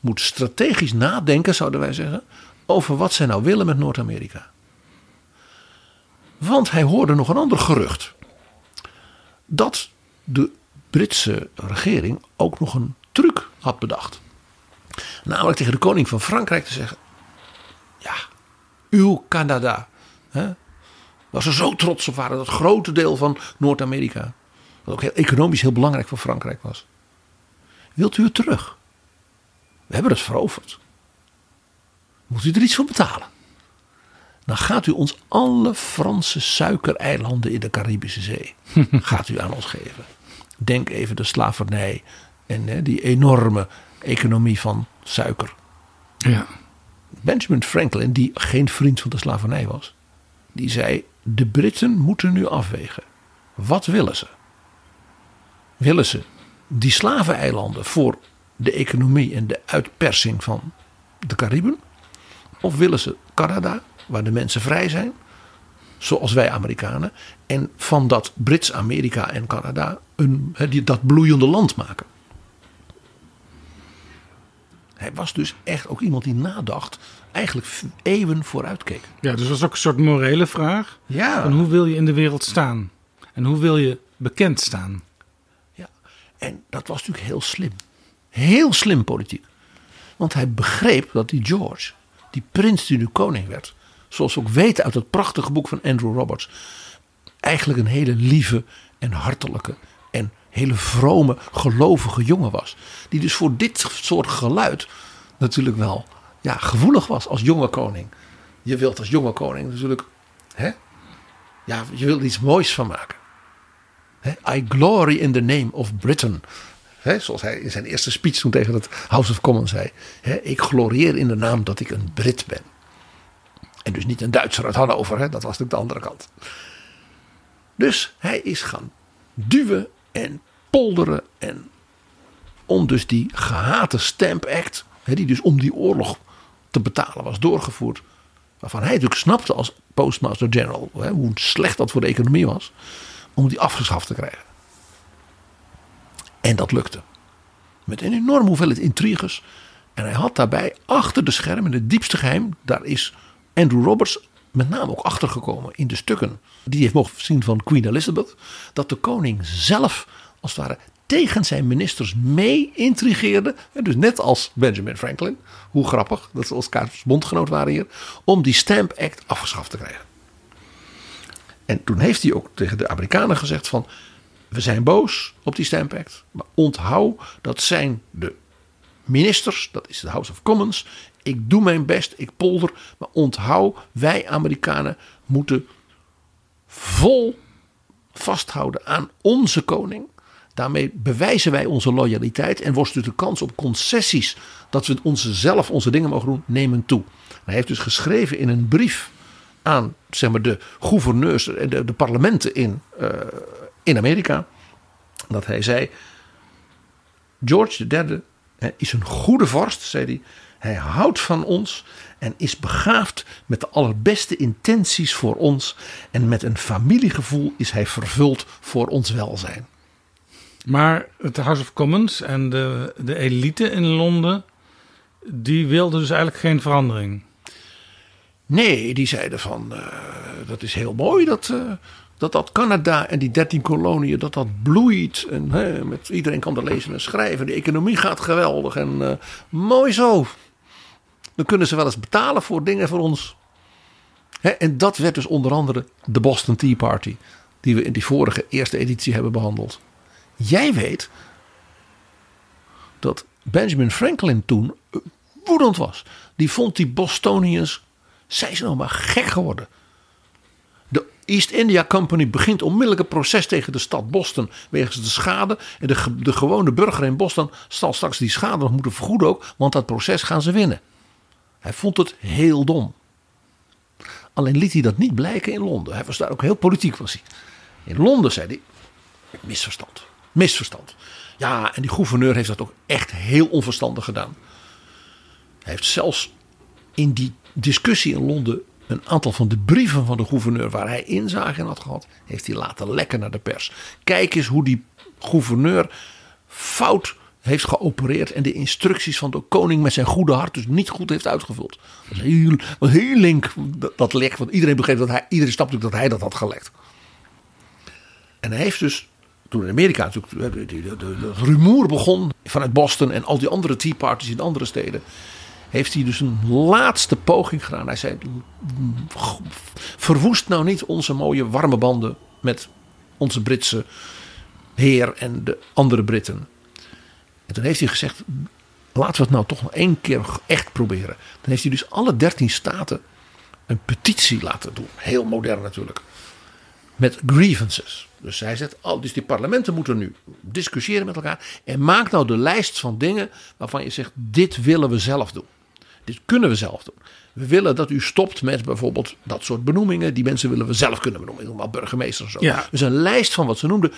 moet strategisch nadenken, zouden wij zeggen. over wat zij nou willen met Noord-Amerika. Want hij hoorde nog een ander gerucht. Dat de Britse regering ook nog een truc had bedacht. Namelijk tegen de koning van Frankrijk te zeggen: Ja, uw Canada. Hè, waar ze zo trots op waren. Dat grote deel van Noord-Amerika. Wat ook heel economisch heel belangrijk voor Frankrijk was. Wilt u het terug? We hebben het veroverd. Moet u er iets voor betalen? Dan gaat u ons alle Franse suikereilanden in de Caribische Zee. gaat u aan ons geven. Denk even de slavernij en hè, die enorme economie van suiker. Ja. Benjamin Franklin, die geen vriend van de slavernij was, die zei: De Britten moeten nu afwegen. Wat willen ze? Willen ze die slaveneilanden voor de economie en de uitpersing van de Cariben? Of willen ze Canada, waar de mensen vrij zijn, zoals wij Amerikanen, en van dat Brits-Amerika en Canada een, dat bloeiende land maken? Hij was dus echt ook iemand die nadacht, eigenlijk eeuwen vooruit keek. ja, dus dat was ook een soort morele vraag. Ja. Van hoe wil je in de wereld staan? En hoe wil je bekend staan? Ja, en dat was natuurlijk heel slim. Heel slim politiek. Want hij begreep dat die George, die prins die nu koning werd, zoals we ook weten uit het prachtige boek van Andrew Roberts, eigenlijk een hele lieve en hartelijke en hele vrome, gelovige jongen was. Die dus voor dit soort geluid natuurlijk wel ja, gevoelig was als jonge koning. Je wilt als jonge koning natuurlijk, hè? Ja, je wilt iets moois van maken. Hè, I glory in the name of Britain. Hè, zoals hij in zijn eerste speech toen tegen het House of Commons zei. Hè, ik glorieer in de naam dat ik een Brit ben. En dus niet een Duitser uit Hannover. Hè, dat was natuurlijk de andere kant. Dus hij is gaan duwen en polderen. En om dus die gehate Stamp Act. Hè, die dus om die oorlog te betalen was doorgevoerd. Waarvan hij natuurlijk snapte als postmaster general. Hè, hoe slecht dat voor de economie was om die afgeschaft te krijgen. En dat lukte. Met een enorme hoeveelheid intriges. En hij had daarbij achter de schermen, het diepste geheim, daar is Andrew Roberts met name ook achtergekomen in de stukken die hij heeft mogen zien van Queen Elizabeth. Dat de koning zelf, als het ware, tegen zijn ministers mee intrigeerde. Dus net als Benjamin Franklin. Hoe grappig dat ze elkaars bondgenoot waren hier. Om die Stamp Act afgeschaft te krijgen. En toen heeft hij ook tegen de Amerikanen gezegd van... we zijn boos op die Stamp Act. Maar onthoud, dat zijn de ministers, dat is de House of Commons. Ik doe mijn best, ik polder. Maar onthoud, wij Amerikanen moeten vol vasthouden aan onze koning. Daarmee bewijzen wij onze loyaliteit en wordt dus de kans op concessies dat we onze zelf onze dingen mogen doen, nemen toe. Hij heeft dus geschreven in een brief aan zeg maar, de gouverneurs en de, de parlementen in, eh, in Amerika. Dat hij zei: George III is een goede vorst, zei hij. Hij houdt van ons en is begaafd met de allerbeste intenties voor ons. En met een familiegevoel is hij vervuld voor ons welzijn. Maar het House of Commons en de, de elite in Londen, die wilden dus eigenlijk geen verandering. Nee, die zeiden van, eh, dat is heel mooi dat, eh, dat dat Canada en die 13 koloniën, dat dat bloeit. En hè, met, iedereen kan er lezen en schrijven. De economie gaat geweldig en eh, mooi zo. Dan kunnen ze wel eens betalen voor dingen voor ons. En dat werd dus onder andere de Boston Tea Party. Die we in die vorige eerste editie hebben behandeld. Jij weet dat Benjamin Franklin toen eh, woedend was. Die vond die Bostonians, zijn ze nou maar gek geworden. De East India Company begint onmiddellijk een proces tegen de stad Boston wegens de schade. En de, de gewone burger in Boston zal straks die schade nog moeten vergoeden ook, want dat proces gaan ze winnen. Hij vond het heel dom. Alleen liet hij dat niet blijken in Londen. Hij was daar ook heel politiek was hij. In Londen zei hij, misverstand, misverstand. Ja, en die gouverneur heeft dat ook echt heel onverstandig gedaan. Hij heeft zelfs in die discussie in Londen een aantal van de brieven van de gouverneur waar hij inzage in had gehad, heeft hij laten lekken naar de pers. Kijk eens hoe die gouverneur fout heeft geopereerd en de instructies van de koning met zijn goede hart dus niet goed heeft uitgevuld. Dat was heel, heel link dat, lek, want iedereen begreep dat hij, iedereen natuurlijk dat hij dat had gelekt. En hij heeft dus, toen in Amerika natuurlijk de rumoer begon vanuit Boston en al die andere tea parties in andere steden, heeft hij dus een laatste poging gedaan. Hij zei, verwoest nou niet onze mooie warme banden met onze Britse heer en de andere Britten. En toen heeft hij gezegd, laten we het nou toch nog één keer echt proberen. Dan heeft hij dus alle dertien staten een petitie laten doen. Heel modern natuurlijk. Met grievances. Dus hij zegt, oh, dus die parlementen moeten nu discussiëren met elkaar. En maak nou de lijst van dingen waarvan je zegt, dit willen we zelf doen. Dit kunnen we zelf doen. We willen dat u stopt met bijvoorbeeld dat soort benoemingen. Die mensen willen we zelf kunnen benoemen. Ik noem maar burgemeesters en zo. Ja. Dus een lijst van wat ze noemden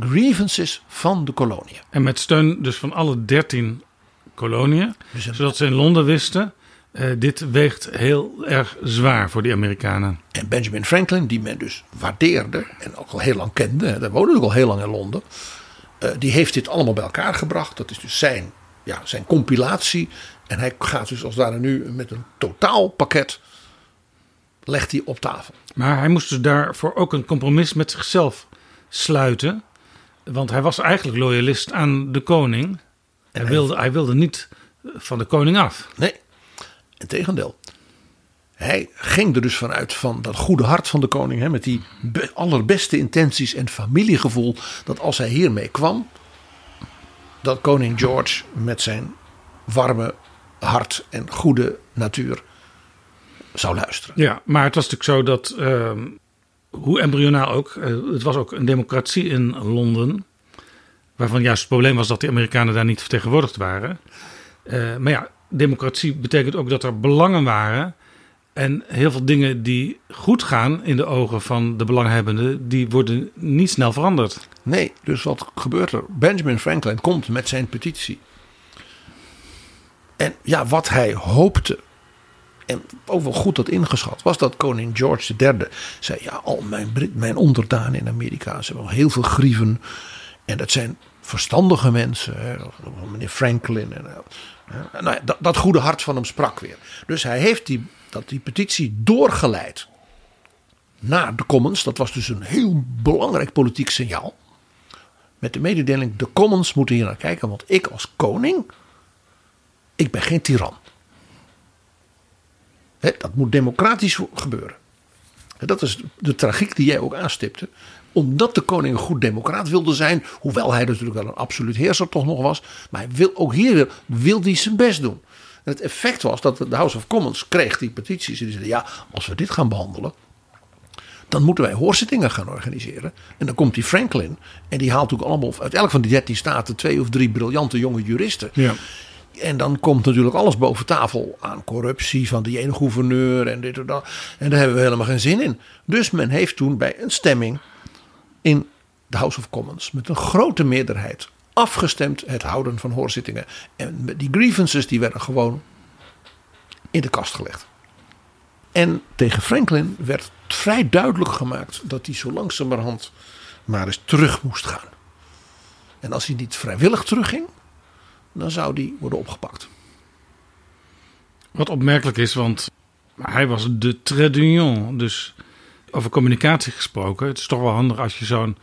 grievances van de koloniën. En met steun dus van alle dertien koloniën. Zodat ze in Londen wisten, eh, dit weegt heel erg zwaar voor die Amerikanen. En Benjamin Franklin, die men dus waardeerde en ook al heel lang kende, daar woonde ook al heel lang in Londen, eh, die heeft dit allemaal bij elkaar gebracht. Dat is dus zijn, ja, zijn compilatie. En hij gaat dus als ware nu met een totaalpakket, legt hij op tafel. Maar hij moest dus daarvoor ook een compromis met zichzelf sluiten. Want hij was eigenlijk loyalist aan de koning. Hij hij- wilde, hij wilde niet van de koning af. Nee, integendeel. Hij ging er dus vanuit van dat goede hart van de koning, hè, met die be- allerbeste intenties en familiegevoel, dat als hij hiermee kwam, dat koning George met zijn warme hart en goede natuur zou luisteren. Ja, maar het was natuurlijk zo dat, ehm, hoe embryonaal ook, eh, het was ook een democratie in Londen. Waarvan juist het probleem was dat de Amerikanen daar niet vertegenwoordigd waren. Eh, maar ja, democratie betekent ook dat er belangen waren. En heel veel dingen die goed gaan in de ogen van de belanghebbenden, die worden niet snel veranderd. Nee, dus wat gebeurt er? Benjamin Franklin komt met zijn petitie. En ja, wat hij hoopte, en ook wel goed had ingeschat, was dat koning George III zei: Ja, al mijn, Brit- mijn onderdanen in Amerika, ze hebben heel veel grieven. En dat zijn verstandige mensen, meneer Franklin. En, eh, nou dat, dat goede hart van hem sprak weer. Dus hij heeft die, dat, die petitie doorgeleid naar de Commons. Dat was dus een heel belangrijk politiek signaal. Met de mededeling: de Commons moeten hier naar kijken, want ik als koning, ik ben geen tiran. Dat moet democratisch gebeuren. En dat is de tragiek die jij ook aanstipte. Omdat de koning een goed democraat wilde zijn, hoewel hij natuurlijk wel een absoluut heerser toch nog was, maar hij wil ook hier weer wil hij zijn best doen. En het effect was dat de House of Commons kreeg die petities en die zeiden ja, als we dit gaan behandelen, dan moeten wij hoorzittingen gaan organiseren. En dan komt die Franklin. En die haalt natuurlijk allemaal uit elk van die 13 staten twee of drie briljante jonge juristen. Ja. En dan komt natuurlijk alles boven tafel aan corruptie van die ene gouverneur en dit en dat. En daar hebben we helemaal geen zin in. Dus men heeft toen bij een stemming in de House of Commons met een grote meerderheid afgestemd het houden van hoorzittingen. En die grievances die werden gewoon in de kast gelegd. En tegen Franklin werd vrij duidelijk gemaakt dat hij zo langzamerhand maar eens terug moest gaan. En als hij niet vrijwillig terugging, dan zou die worden opgepakt. Wat opmerkelijk is, want hij was de trait d'union. Dus Over communicatie gesproken, het is toch wel handig als je zo'n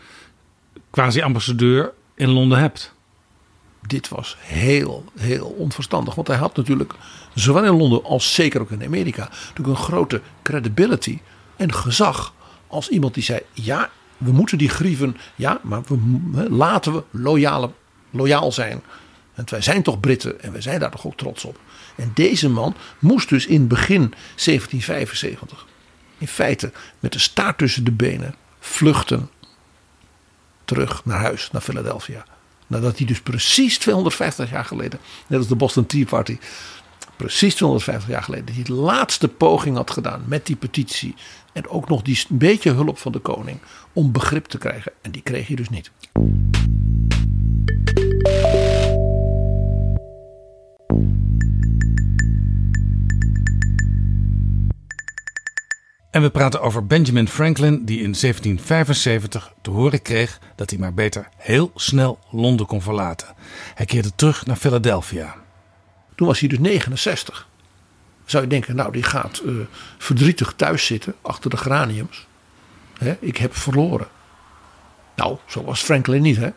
quasi-ambassadeur in Londen hebt. Dit was heel, heel onverstandig. Want hij had natuurlijk, zowel in Londen als zeker ook in Amerika, natuurlijk een grote credibility en gezag. Als iemand die zei: ja, we moeten die grieven, ja, maar we, laten we loyale, loyaal zijn. Want wij zijn toch Britten en wij zijn daar toch ook trots op. En deze man moest dus in begin 1775, in feite met de staart tussen de benen, vluchten terug naar huis, naar Philadelphia. Nadat hij dus precies 250 jaar geleden, net als de Boston Tea Party, precies 250 jaar geleden, die laatste poging had gedaan met die petitie. En ook nog die beetje hulp van de koning om begrip te krijgen. En die kreeg hij dus niet. En we praten over Benjamin Franklin, die in 1775 te horen kreeg dat hij maar beter heel snel Londen kon verlaten. Hij keerde terug naar Philadelphia. Toen was hij dus 69. Zou je denken, nou die gaat uh, verdrietig thuis zitten achter de graniums. Hè, ik heb verloren. Nou, zo was Franklin niet hè.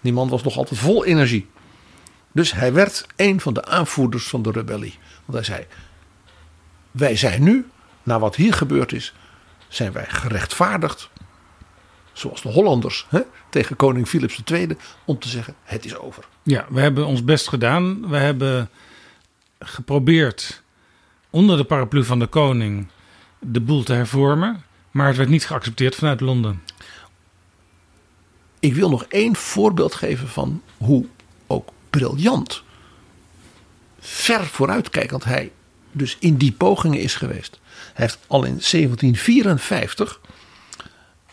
Die man was nog altijd vol energie. Dus hij werd een van de aanvoerders van de rebellie. Want hij zei, wij zijn nu na wat hier gebeurd is, zijn wij gerechtvaardigd, zoals de Hollanders hè, tegen koning Philips II, om te zeggen: het is over. Ja, we hebben ons best gedaan. We hebben geprobeerd onder de paraplu van de koning de boel te hervormen, maar het werd niet geaccepteerd vanuit Londen. Ik wil nog één voorbeeld geven van hoe ook briljant, ver vooruitkijkend hij dus in die pogingen is geweest. Hij heeft al in 1754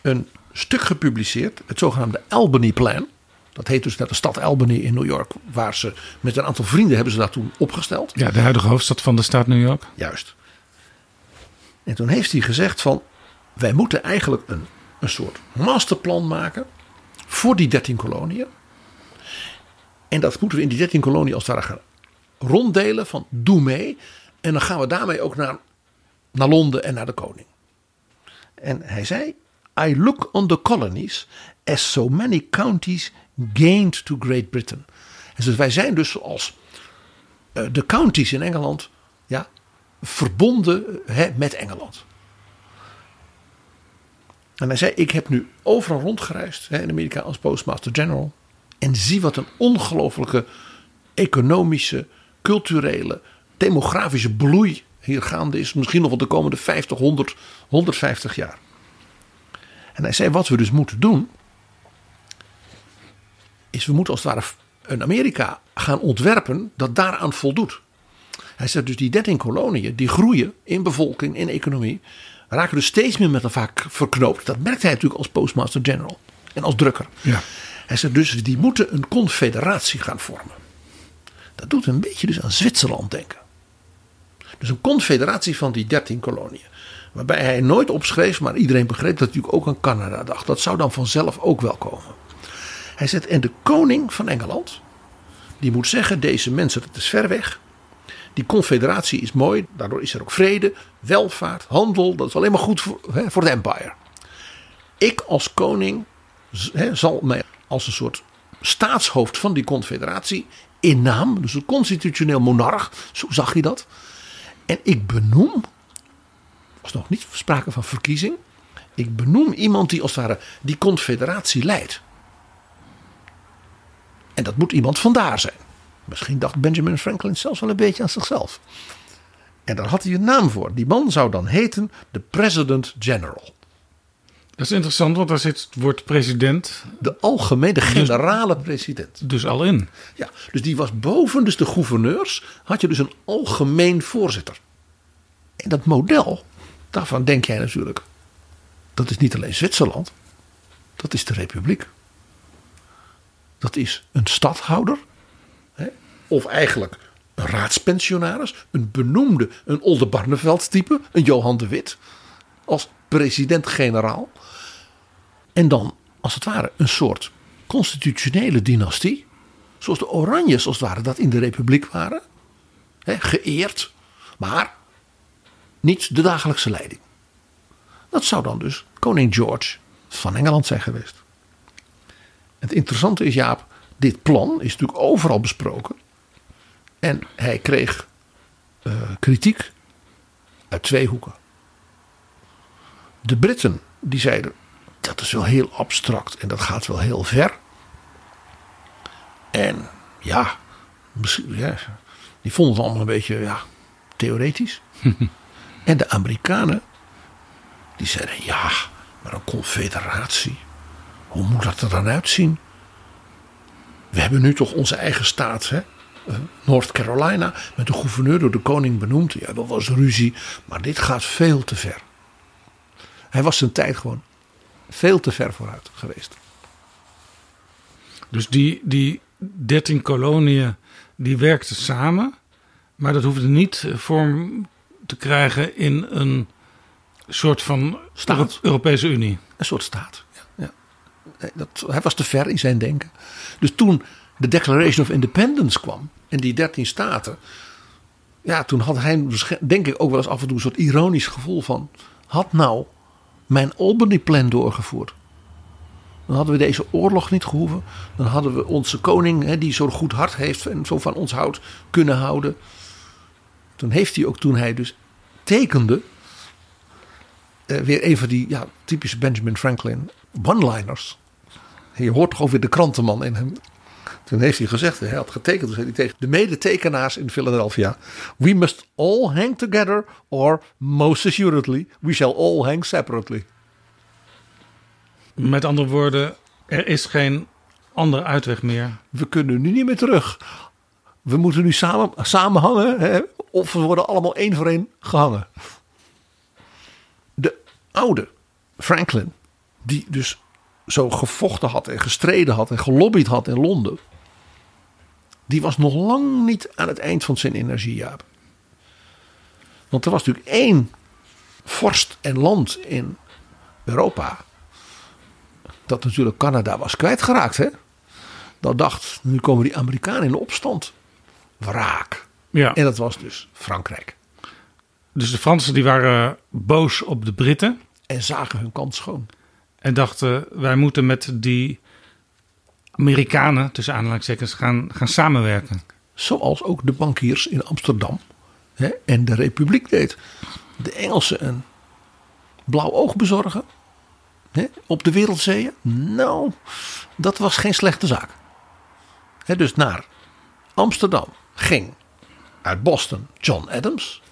een stuk gepubliceerd, het zogenaamde Albany Plan. Dat heet dus net de stad Albany in New York, waar ze met een aantal vrienden hebben ze dat toen opgesteld. Ja, de huidige hoofdstad van de staat New York. Juist. En toen heeft hij gezegd van, wij moeten eigenlijk een, een soort masterplan maken voor die 13 koloniën. En dat moeten we in die 13 koloniën als het ware gaan ronddelen van doe mee. En dan gaan we daarmee ook naar naar Londen en naar de koning. En hij zei: I look on the colonies as so many counties gained to Great Britain. Dus wij zijn dus zoals uh, de counties in Engeland ja, verbonden hè, met Engeland. En hij zei: Ik heb nu overal rondgereisd hè, in Amerika als postmaster general. En zie wat een ongelofelijke economische, culturele, demografische bloei hier gaande is. Misschien nog wel de komende 50, 100, 150 jaar. En hij zei: Wat we dus moeten doen. Is we moeten als het ware een Amerika gaan ontwerpen dat daaraan voldoet. Hij zegt dus die 13 koloniën die groeien in bevolking, in economie. Raken dus steeds meer met elkaar verknoopt. Dat merkt hij natuurlijk als postmaster general en als drukker. Ja. Hij zegt dus die moeten een confederatie gaan vormen. Dat doet een beetje dus aan Zwitserland denken. Dus een confederatie van die 13 koloniën. Waarbij hij nooit opschreef, maar iedereen begreep dat hij ook aan Canada dacht. Dat zou dan vanzelf ook wel komen. Hij zegt, en de koning van Engeland, die moet zeggen, deze mensen, dat is ver weg. Die confederatie is mooi, daardoor is er ook vrede, welvaart, handel. Dat is alleen maar goed voor, het empire. Ik als koning zal mij als een soort staatshoofd van die confederatie in naam, dus een constitutioneel monarch, zo zag je dat. En ik benoem, was nog niet sprake van verkiezing, ik benoem iemand die als het ware die confederatie leidt. En dat moet iemand vandaar zijn. Misschien dacht Benjamin Franklin zelfs wel een beetje aan zichzelf. En daar had hij een naam voor. Die man zou dan heten de President General. Dat is interessant, want daar zit het woord president. De algemene, de generale president. Dus al in. Ja, dus die was boven dus de gouverneurs, had je dus een algemeen voorzitter. En dat model, daarvan denk jij natuurlijk, dat is niet alleen Zwitserland, dat is de republiek. Dat is een stadhouder, hè, of eigenlijk een raadspensionaris, een benoemde, een Oldenbarneveld type, een Johan de Wit, als president-generaal. En dan, als het ware, een soort constitutionele dynastie. Zoals de Oranjes, als het ware, dat in de Republiek waren. Geëerd, maar niet de dagelijkse leiding. Dat zou dan dus koning George van Engeland zijn geweest. Het interessante is, Jaap, dit plan is natuurlijk overal besproken. En hij kreeg uh, kritiek uit twee hoeken. De Britten die zeiden dat is wel heel abstract en dat gaat wel heel ver. En ja, ja die vonden het allemaal een beetje ja, theoretisch. en de Amerikanen die zeiden ja, maar een confederatie, hoe moet dat er dan uitzien? We hebben nu toch onze eigen staat, hè? Eh, North Carolina, met de gouverneur door de koning benoemd. Ja, dat was ruzie, maar dit gaat veel te ver. Hij was zijn tijd gewoon veel te ver vooruit geweest. Dus die, die 13 koloniën die werkten samen, maar dat hoefde niet vorm te krijgen in een soort van staat. Europese Unie. Een soort staat. Ja, ja. Dat, hij was te ver in zijn denken. Dus toen de Declaration of Independence kwam en die 13 staten, ja, toen had hij denk ik ook wel eens af en toe een soort ironisch gevoel van: had nou mijn Albany-plan doorgevoerd. Dan hadden we deze oorlog niet gehoeven. Dan hadden we onze koning, hè, die zo'n goed hart heeft en zo van ons houdt, kunnen houden. Toen heeft hij ook, toen hij dus tekende, eh, weer een van die ja, typische Benjamin Franklin one-liners. Je hoort toch ook weer de krantenman in hem. Toen heeft hij gezegd, hij had getekend, hij tegen de medetekenaars in Philadelphia. We must all hang together or most assuredly we shall all hang separately. Met andere woorden, er is geen andere uitweg meer. We kunnen nu niet meer terug. We moeten nu samen, samen hangen hè? of we worden allemaal één voor één gehangen. De oude Franklin, die dus zo gevochten had en gestreden had en gelobbyd had in Londen die was nog lang niet aan het eind van zijn energie, Jaap. Want er was natuurlijk één vorst en land in Europa. Dat natuurlijk Canada was kwijtgeraakt. Hè? Dat dacht, nu komen die Amerikanen in opstand. Wraak. Ja. En dat was dus Frankrijk. Dus de Fransen die waren boos op de Britten. En zagen hun kans schoon. En dachten, wij moeten met die Amerikanen, tussen aanhalingstekens, gaan, gaan samenwerken. Zoals ook de bankiers in Amsterdam hè, en de Republiek deed. De Engelsen een blauw oog bezorgen hè, op de wereldzeeën. Nou, dat was geen slechte zaak. Hè, dus naar Amsterdam ging uit Boston John Adams.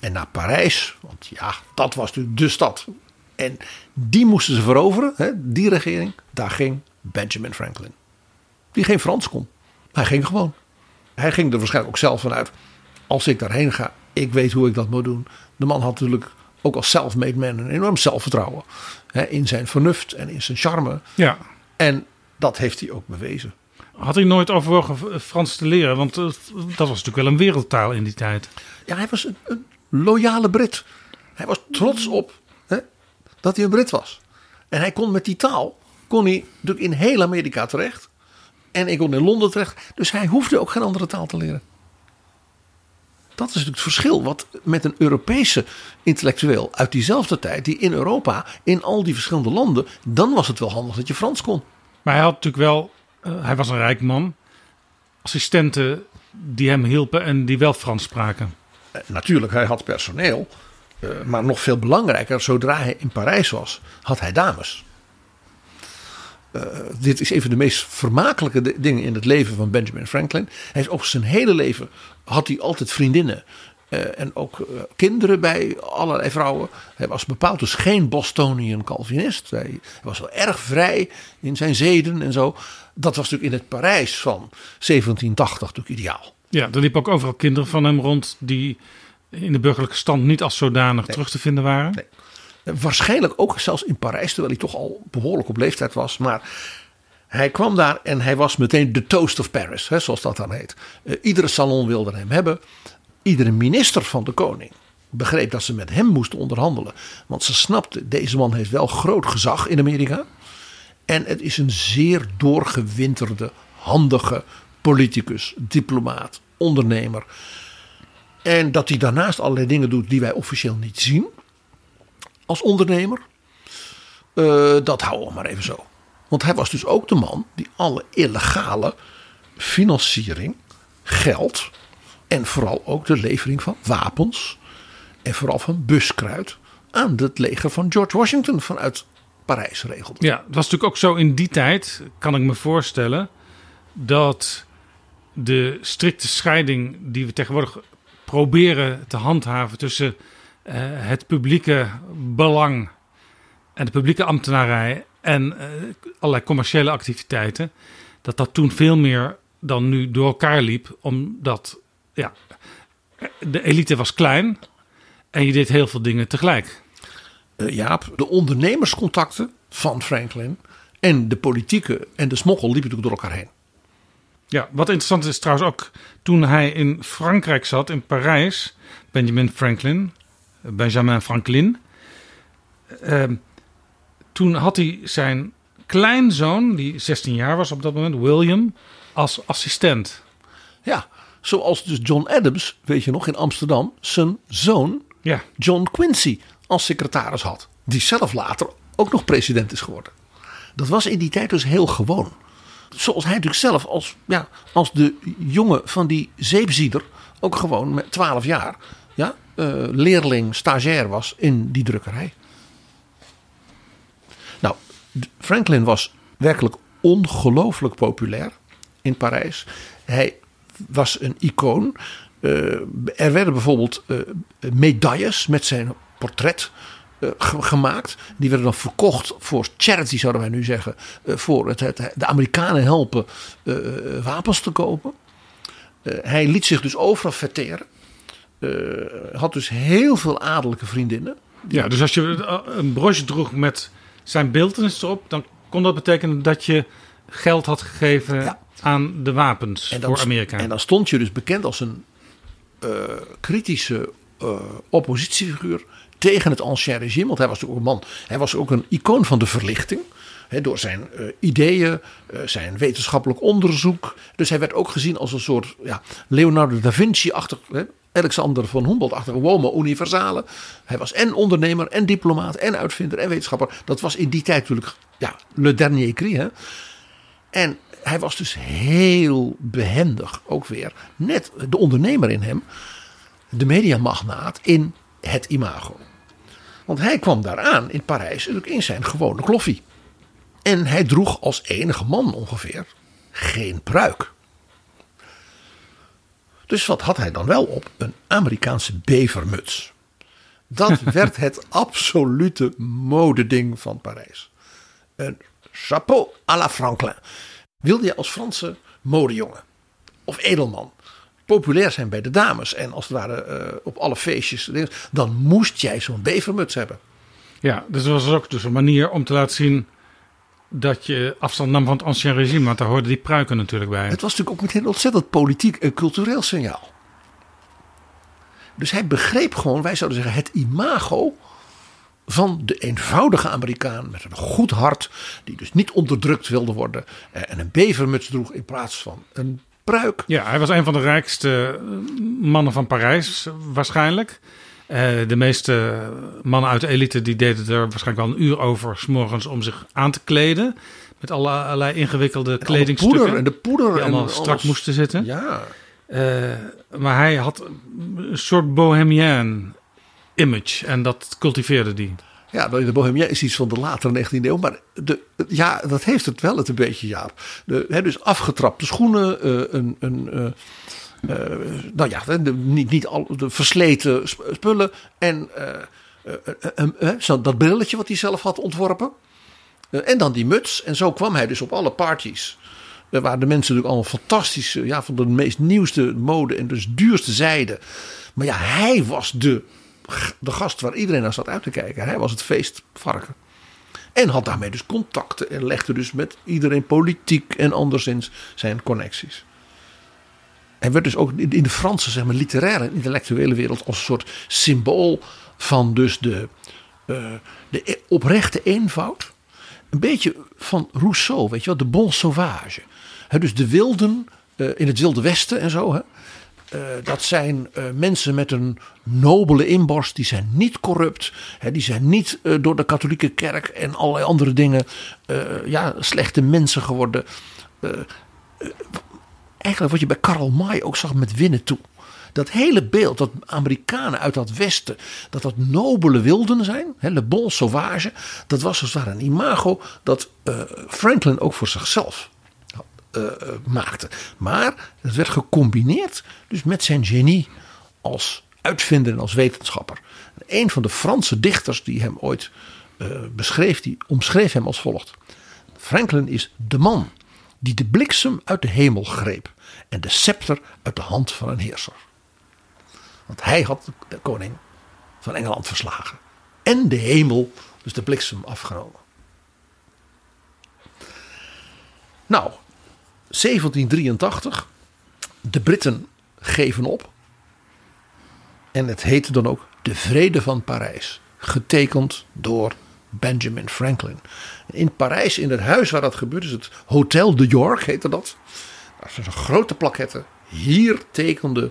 En naar Parijs, want ja, dat was natuurlijk de stad. En die moesten ze veroveren, hè, die regering. Daar ging Benjamin Franklin. Die geen Frans kon. Hij ging gewoon. Hij ging er waarschijnlijk ook zelf vanuit. Als ik daarheen ga, ik weet hoe ik dat moet doen. De man had natuurlijk ook als self-made man een enorm zelfvertrouwen. Hè, in zijn vernuft en in zijn charme. Ja. En dat heeft hij ook bewezen. Had hij nooit overwogen Frans te leren? Want dat was natuurlijk wel een wereldtaal in die tijd. Ja, hij was een, een loyale Brit. Hij was trots op hè, dat hij een Brit was. En hij kon met die taal kon hij natuurlijk in heel Amerika terecht. En ik kon in Londen terecht. Dus hij hoefde ook geen andere taal te leren. Dat is natuurlijk het verschil wat met een Europese intellectueel uit diezelfde tijd, die in Europa, in al die verschillende landen, dan was het wel handig dat je Frans kon. Maar hij had natuurlijk wel, uh, hij was een rijk man, assistenten die hem hielpen en die wel Frans spraken. Uh, natuurlijk, hij had personeel, uh, maar nog veel belangrijker, zodra hij in Parijs was, had hij dames. Uh, dit is een van de meest vermakelijke dingen in het leven van Benjamin Franklin. Hij is ook zijn hele leven had hij altijd vriendinnen. Uh, en ook uh, kinderen bij allerlei vrouwen. Hij was bepaald dus geen Bostonian Calvinist. Hij, hij, was wel erg vrij in zijn zeden en zo. Dat was natuurlijk in het Parijs van 1780 natuurlijk ideaal. Ja, er liepen ook overal kinderen van hem rond die in de burgerlijke stand niet als zodanig nee. terug te vinden waren. Nee. Waarschijnlijk ook zelfs in Parijs, terwijl hij toch al behoorlijk op leeftijd was. Maar hij kwam daar en hij was meteen de toast of Paris, hè, zoals dat dan heet. Uh, iedere salon wilde hem hebben. Iedere minister van de koning begreep dat ze met hem moesten onderhandelen. Want ze snapten, deze man heeft wel groot gezag in Amerika. En het is een zeer doorgewinterde, handige politicus, diplomaat, ondernemer. En dat hij daarnaast allerlei dingen doet die wij officieel niet zien als ondernemer. Eh, dat houden we maar even zo. Want hij was dus ook de man die alle illegale financiering, geld en vooral ook de levering van wapens en vooral van buskruid aan het leger van George Washington vanuit Parijs regelde. Ja, het was natuurlijk ook zo in die tijd, kan ik me voorstellen, dat de strikte scheiding die we tegenwoordig proberen te handhaven tussen het publieke belang en de publieke ambtenarij en eh, allerlei commerciële activiteiten, dat dat toen veel meer dan nu door elkaar liep, omdat ja, de elite was klein en je deed heel veel dingen tegelijk. Uh, Jaap, de ondernemerscontacten van Franklin en de politieke en de smokkel liepen natuurlijk door elkaar heen. Ja, wat interessant is trouwens ook toen hij in Frankrijk zat, in Parijs, Benjamin Franklin, Benjamin Franklin. Uh, toen had hij zijn kleinzoon, die 16 jaar was op dat moment, William, als assistent. Ja, zoals dus John Adams, weet je nog, in Amsterdam, zijn zoon Ja, John Quincy als secretaris had. Die zelf later ook nog president is geworden. Dat was in die tijd dus heel gewoon. Zoals hij natuurlijk zelf als, ja, als de jongen van die zeepzieder ook gewoon met 12 jaar eh, leerling, stagiair was in die drukkerij. Nou, Franklin was werkelijk ongelooflijk populair in Parijs. Hij was een icoon. Eh, er werden bijvoorbeeld eh, medailles met zijn portret ge- gemaakt. Die werden dan verkocht voor charity, zouden wij nu zeggen. voor het, het- de Amerikanen helpen wapens te kopen. Hij liet zich dus overal verteren. Eh, had dus heel veel adellijke vriendinnen. ja dus als je een broche droeg met zijn beeldenis erop, dan kon dat betekenen dat je geld had gegeven Ja. aan de wapens dan, voor Amerika. En dan stond je dus bekend als een eh, kritische eh, oppositiefiguur tegen het ancien regime. Want hij was ook een man, hij was ook een icoon van de verlichting. Door zijn eh, ideeën, eh, zijn wetenschappelijk onderzoek. Dus hij werd ook gezien als een soort ja, Leonardo da Vinci-achtig, Alexander van Humboldt-achtige homo universale. Hij was en ondernemer, en diplomaat, en uitvinder, en wetenschapper. Dat was in die tijd natuurlijk ja, le dernier cri. Hè. En hij was dus heel behendig ook weer. Net de ondernemer in hem. De mediamagnaat in het imago. Want hij kwam daaraan in Parijs natuurlijk in zijn gewone kloffie. En hij droeg als enige man ongeveer geen pruik. Dus wat had hij dan wel op? Een Amerikaanse bevermuts. Dat werd het absolute modeding van Parijs. Een chapeau à la Franklin. Wilde je als Franse modejongen of edelman populair zijn bij de dames en als het ware eh, op alle feestjes, dan moest jij zo'n bevermuts hebben. Ja, dus dat was ook dus een manier om te laten zien dat je afstand nam van het ancien regime. Want daar hoorden die pruiken natuurlijk bij. Het was natuurlijk ook meteen een ontzettend politiek en cultureel signaal. Dus hij begreep gewoon, wij zouden zeggen, het imago van de eenvoudige Amerikaan met een goed hart, die dus niet onderdrukt wilde worden eh, en een bevermuts droeg in plaats van een pruik. Ja, hij was een van de rijkste eh, mannen van Parijs, waarschijnlijk. Eh, de meeste mannen uit de elite die deden er waarschijnlijk wel een uur over... s morgens om zich aan te kleden. Met alle- allerlei ingewikkelde Alle kledingstukken. poeder en de poeder die en allemaal strak alles. moesten zitten. Ja, Eh, maar hij had een soort bohemien image. En dat cultiveerde die. Ja, de Bohemien is iets van de latere 19e eeuw. Maar de, ja, dat heeft het wel het een beetje, Jaap. De, hè, dus afgetrapte schoenen, eh, een, een, eh, nou ja, de, niet, niet al de versleten sp- spullen. En eh, eh, dat brilletje wat hij zelf had ontworpen. En dan die muts. En zo kwam hij dus op alle parties. waar de mensen natuurlijk allemaal fantastische, ja, van de meest nieuwste mode en dus duurste zijde. Maar ja, hij was de, de gast waar iedereen naar zat uit te kijken. Hij was het feestvarken. En had daarmee dus contacten en legde dus met iedereen politiek en anderszins zijn connecties. Hij werd dus ook in de Franse, zeg maar, literaire en intellectuele wereld als een soort symbool van dus de, eh, de e- oprechte eenvoud. Een beetje van Rousseau, weet je wel, de bon sauvage. Dus de wilden eh, in het Wilde Westen en zo. Hè. eh, dat zijn mensen met een nobele inborst. Die zijn niet corrupt. Hè, die zijn niet door de katholieke kerk en allerlei andere dingen ja, slechte mensen geworden. Eigenlijk wat je bij Karl May ook zag met winnen toe. Dat hele beeld, dat Amerikanen uit dat westen, dat dat nobele wilden zijn, hè, le bon sauvage, dat was als het ware een imago dat eh, Franklin ook voor zichzelf eh, eh, maakte. Maar het werd gecombineerd dus met zijn genie als uitvinder en als wetenschapper. Een van de Franse dichters die hem ooit beschreef, die omschreef hem als volgt. Franklin is de man die de bliksem uit de hemel greep en de scepter uit de hand van een heerser. Want hij had de koning van Engeland verslagen. En de hemel, dus de bliksem, afgenomen. Nou, 1783. De Britten geven op. En het heette dan ook de Vrede van Parijs. Getekend door Benjamin Franklin. In Parijs, in het huis waar dat gebeurde, is het Hotel de York, heette dat. Daar is een grote plaquette. Hier tekende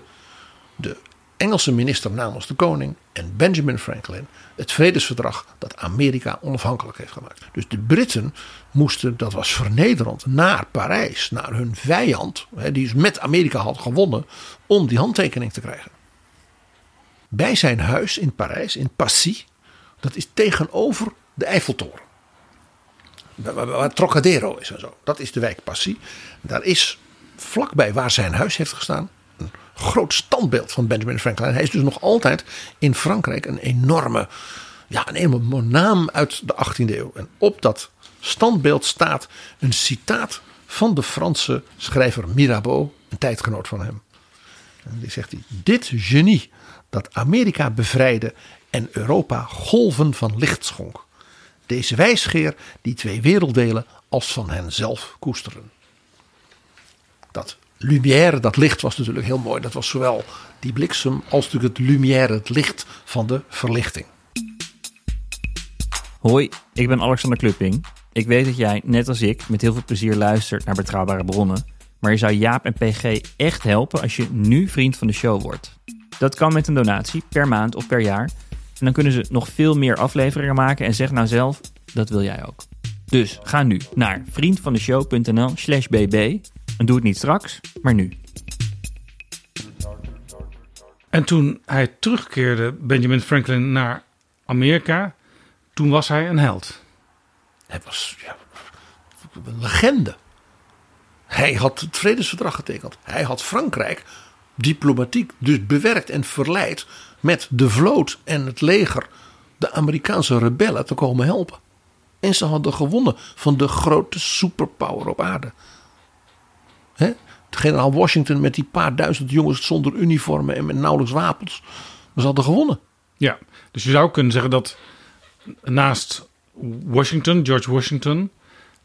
de Engelse minister namens de koning en Benjamin Franklin het vredesverdrag dat Amerika onafhankelijk heeft gemaakt. Dus de Britten moesten, dat was vernederend, naar Parijs, naar hun vijand, die dus met Amerika had gewonnen, om die handtekening te krijgen. Bij zijn huis in Parijs, in Passy, dat is tegenover de Eiffeltoren. Waar, Trocadero is en zo. Dat is de wijk Passy. Daar is vlakbij waar zijn huis heeft gestaan. Een groot standbeeld van Benjamin Franklin. Hij is dus nog altijd in Frankrijk een enorme, ja, een enorme naam uit de 18e eeuw. En op dat standbeeld staat een citaat van de Franse schrijver Mirabeau, een tijdgenoot van hem. En die zegt hij: Dit genie dat Amerika bevrijdde en Europa golven van licht schonk. Deze wijsgeer die twee werelddelen als van henzelf koesteren. Dat lumière, dat licht was natuurlijk heel mooi. Dat was zowel die bliksem als natuurlijk het lumière, het licht van de verlichting. Hoi, ik ben Alexander Klupping. Ik weet dat jij, net als ik, met heel veel plezier luistert naar betrouwbare bronnen. Maar je zou Jaap en PG echt helpen als je nu vriend van de show wordt. Dat kan met een donatie, per maand of per jaar. En dan kunnen ze nog veel meer afleveringen maken en zeg nou zelf, dat wil jij ook. Dus ga nu naar vriendvandeshow.nl slash bb. En doe het niet straks, maar nu. En toen hij terugkeerde, Benjamin Franklin, naar Amerika, toen was hij een held. Hij was ja, een legende. Hij had het vredesverdrag getekend. Hij had Frankrijk diplomatiek dus bewerkt en verleid met de vloot en het leger de Amerikaanse rebellen te komen helpen. En ze hadden gewonnen van de grote superpower op aarde. Hè? Generaal Washington met die paar duizend jongens zonder uniformen en met nauwelijks wapens. Maar ze hadden gewonnen. Ja, dus je zou kunnen zeggen dat naast Washington, George Washington,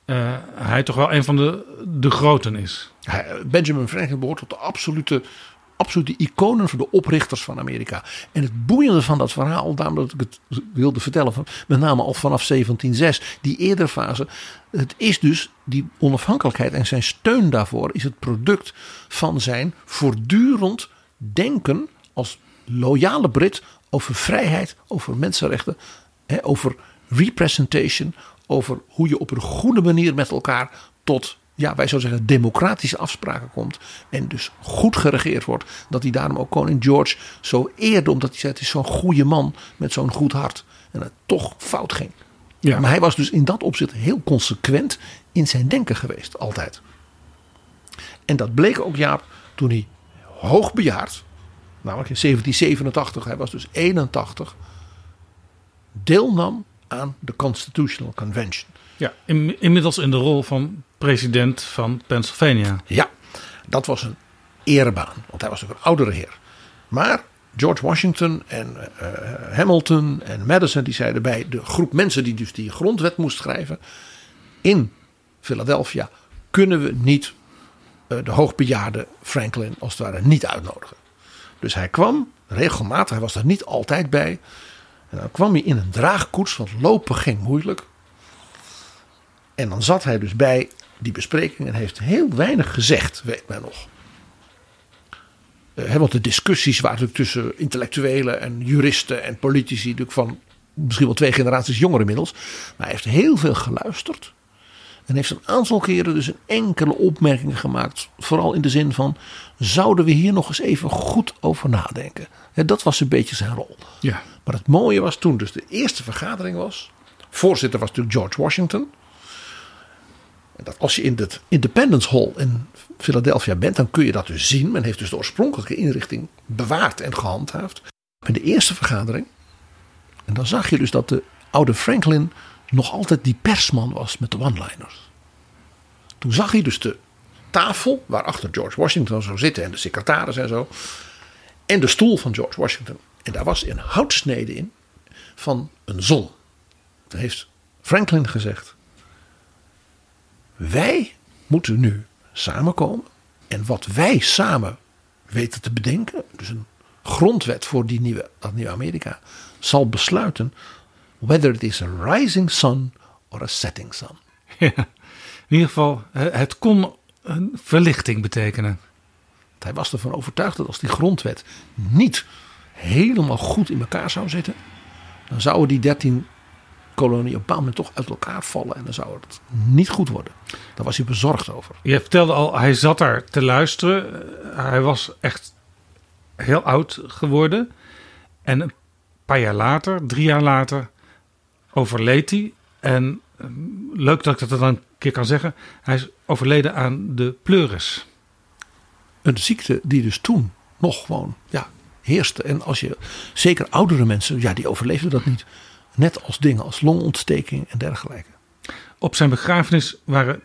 eh, hij toch wel een van de, de groten is. Benjamin Franklin behoort tot de absolute, absolute iconen van de oprichters van Amerika. En het boeiende van dat verhaal, daarom dat ik het wilde vertellen, met name al vanaf 1706, die eerdere fase. Het is dus die onafhankelijkheid en zijn steun daarvoor is het product van zijn voortdurend denken als loyale Brit over vrijheid, over mensenrechten, over representation, over hoe je op een goede manier met elkaar tot, ja, wij zouden zeggen, democratische afspraken komt. En dus goed geregeerd wordt. Dat hij daarom ook koning George zo eerde, omdat hij zei: het is zo'n goede man met zo'n goed hart. En het toch fout ging. Ja. Maar hij was dus in dat opzicht heel consequent in zijn denken geweest, altijd. En dat bleek ook Jaap toen hij hoogbejaard, namelijk in 1787, hij was dus 81, deelnam aan de Constitutional Convention. Ja, in- inmiddels in de rol van president van Pennsylvania. Ja, dat was een erebaan, want hij was ook een oudere heer. Maar George Washington en eh, Hamilton en Madison die zeiden bij de groep mensen die dus die grondwet moest schrijven in Philadelphia kunnen we niet eh, de hoogbejaarde Franklin als het ware niet uitnodigen. Dus hij kwam regelmatig, hij was er niet altijd bij. En dan kwam hij in een draagkoets, want lopen ging moeilijk. En dan zat hij dus bij die bespreking en heeft heel weinig gezegd, weet men nog. Eh, want de discussies waren natuurlijk tussen intellectuelen en juristen en politici natuurlijk van misschien wel twee generaties jonger inmiddels. Maar hij heeft heel veel geluisterd. En heeft een aantal keren dus een enkele opmerkingen gemaakt. Vooral in de zin van, zouden we hier nog eens even goed over nadenken? Dat was een beetje zijn rol. Ja. Maar het mooie was toen dus de eerste vergadering was. Voorzitter was natuurlijk George Washington. Dat als je in het Independence Hall in Philadelphia bent, dan kun je dat dus zien. Men heeft dus de oorspronkelijke inrichting bewaard en gehandhaafd. Bij de eerste vergadering. En dan zag je dus dat de oude Franklin nog altijd die persman was met de one-liners. Toen zag hij dus de tafel waarachter George Washington zou zitten en de secretaris en zo. En de stoel van George Washington. En daar was een houtsnede in van een zon. Toen heeft Franklin gezegd: Wij moeten nu samenkomen. En wat wij samen weten te bedenken, dus een grondwet voor die nieuwe, dat nieuwe Amerika, zal besluiten whether it is a rising sun or a setting sun. Ja. In ieder geval, het kon een verlichting betekenen. Hij was ervan overtuigd dat als die grondwet niet helemaal goed in elkaar zou zitten, dan zouden die 13 koloniën op een bepaald moment toch uit elkaar vallen en dan zou het niet goed worden. Daar was hij bezorgd over. Je vertelde al, hij zat daar te luisteren. Eh, Hij was echt heel oud geworden. En een paar jaar later, drie jaar later, overleed hij. En eh, leuk dat ik dat dan een keer kan zeggen. Hij is overleden aan de pleuris. Een ziekte die dus toen nog gewoon ja, heerste. En als je, zeker oudere mensen, ja, die overleefden dat niet. Net als dingen als longontsteking en dergelijke. Op zijn begrafenis waren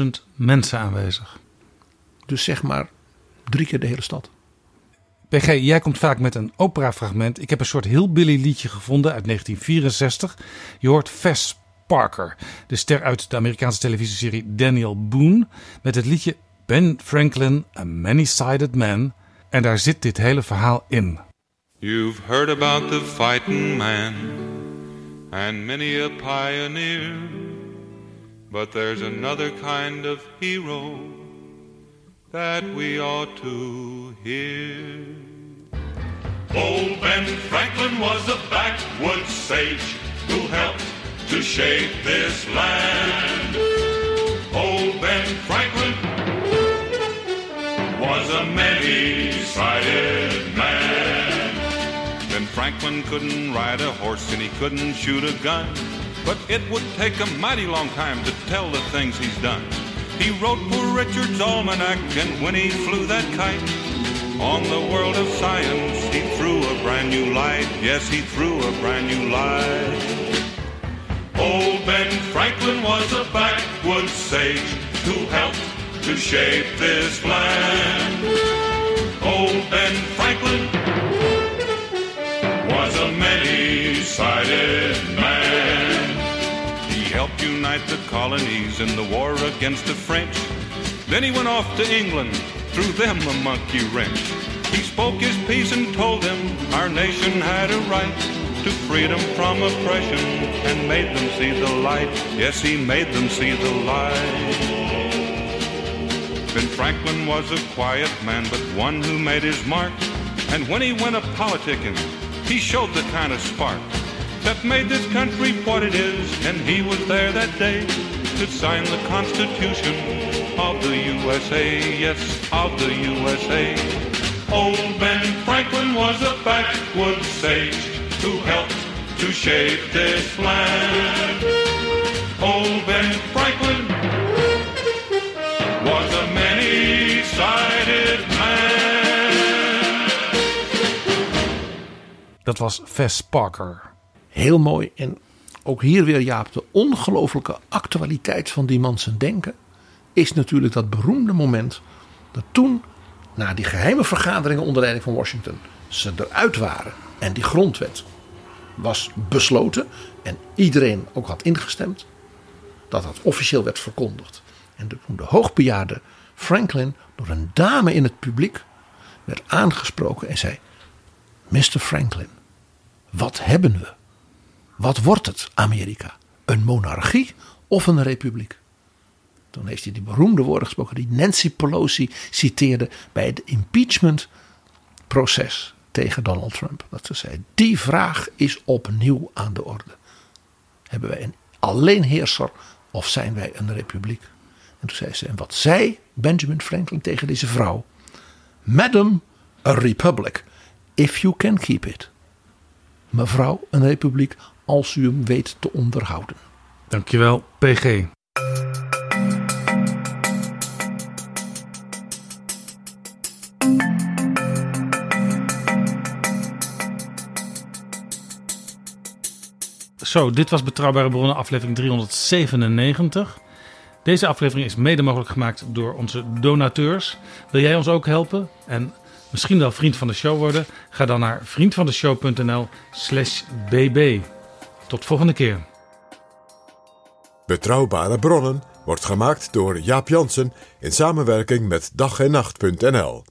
20.000 mensen aanwezig. Dus zeg maar drie keer de hele stad. PG, jij komt vaak met een operafragment. Ik heb een soort hillbilly liedje gevonden uit 1964. Je hoort Fess Parker, de ster uit de Amerikaanse televisieserie Daniel Boone, met het liedje Ben Franklin, a Many-Sided Man. En daar zit dit hele verhaal in. You've heard about the fighting man and many a pioneer, but there's another kind of hero that we ought to hear. Old Ben Franklin was a backwoods sage who helped to shape this land. Old Ben Franklin was a many-sided Franklin couldn't ride a horse and he couldn't shoot a gun, but it would take a mighty long time to tell the things he's done. He wrote Poor Richard's Almanac, and when he flew that kite on the world of science, he threw a brand new light. Yes, he threw a brand new light. Old Ben Franklin was a backwoods sage who helped to shape this land. Old Ben Franklin many-sided man. He helped unite the colonies in the war against the French. Then he went off to England, threw them a monkey wrench. He spoke his piece and told them our nation had a right to freedom from oppression and made them see the light. Yes, he made them see the light. Ben Franklin was a quiet man, but one who made his mark. And when he went a politicking, he showed the kind of spark that made this country what it is. And he was there that day to sign the Constitution of the USA. Yes, of the USA. Old Ben Franklin was a backwoods sage who helped to shape this land. Old Ben Franklin was a many-sided man. Dat was Fess Parker. Heel mooi. En ook hier weer, Jaap, de ongelooflijke actualiteit van die man zijn denken. Is natuurlijk dat beroemde moment. Dat toen, na die geheime vergaderingen onder leiding van Washington. ze eruit waren. En die grondwet was besloten. En iedereen ook had ingestemd. Dat dat officieel werd verkondigd. En toen de hoogbejaarde Franklin door een dame in het publiek werd aangesproken en zei: Mr. Franklin, wat hebben we? Wat wordt het, Amerika? Een monarchie of een republiek? Toen heeft hij die beroemde woorden gesproken die Nancy Pelosi citeerde bij het impeachment-proces tegen Donald Trump. Dat ze zei: Die vraag is opnieuw aan de orde. Hebben wij een alleenheerser of zijn wij een republiek? En toen zei ze: En wat zei Benjamin Franklin tegen deze vrouw? Madam, a republic, if you can keep it. Mevrouw, een republiek, als u hem weet te onderhouden. Dankjewel, PG. Zo, dit was Betrouwbare Bronnen, aflevering 397. Deze aflevering is mede mogelijk gemaakt door onze donateurs. Wil jij ons ook helpen en misschien wel vriend van de show worden? Ga dan naar vriendvandeshow.nl/slash bb. Tot volgende keer. Betrouwbare bronnen wordt gemaakt door Jaap Jansen in samenwerking met dag en nacht.nl.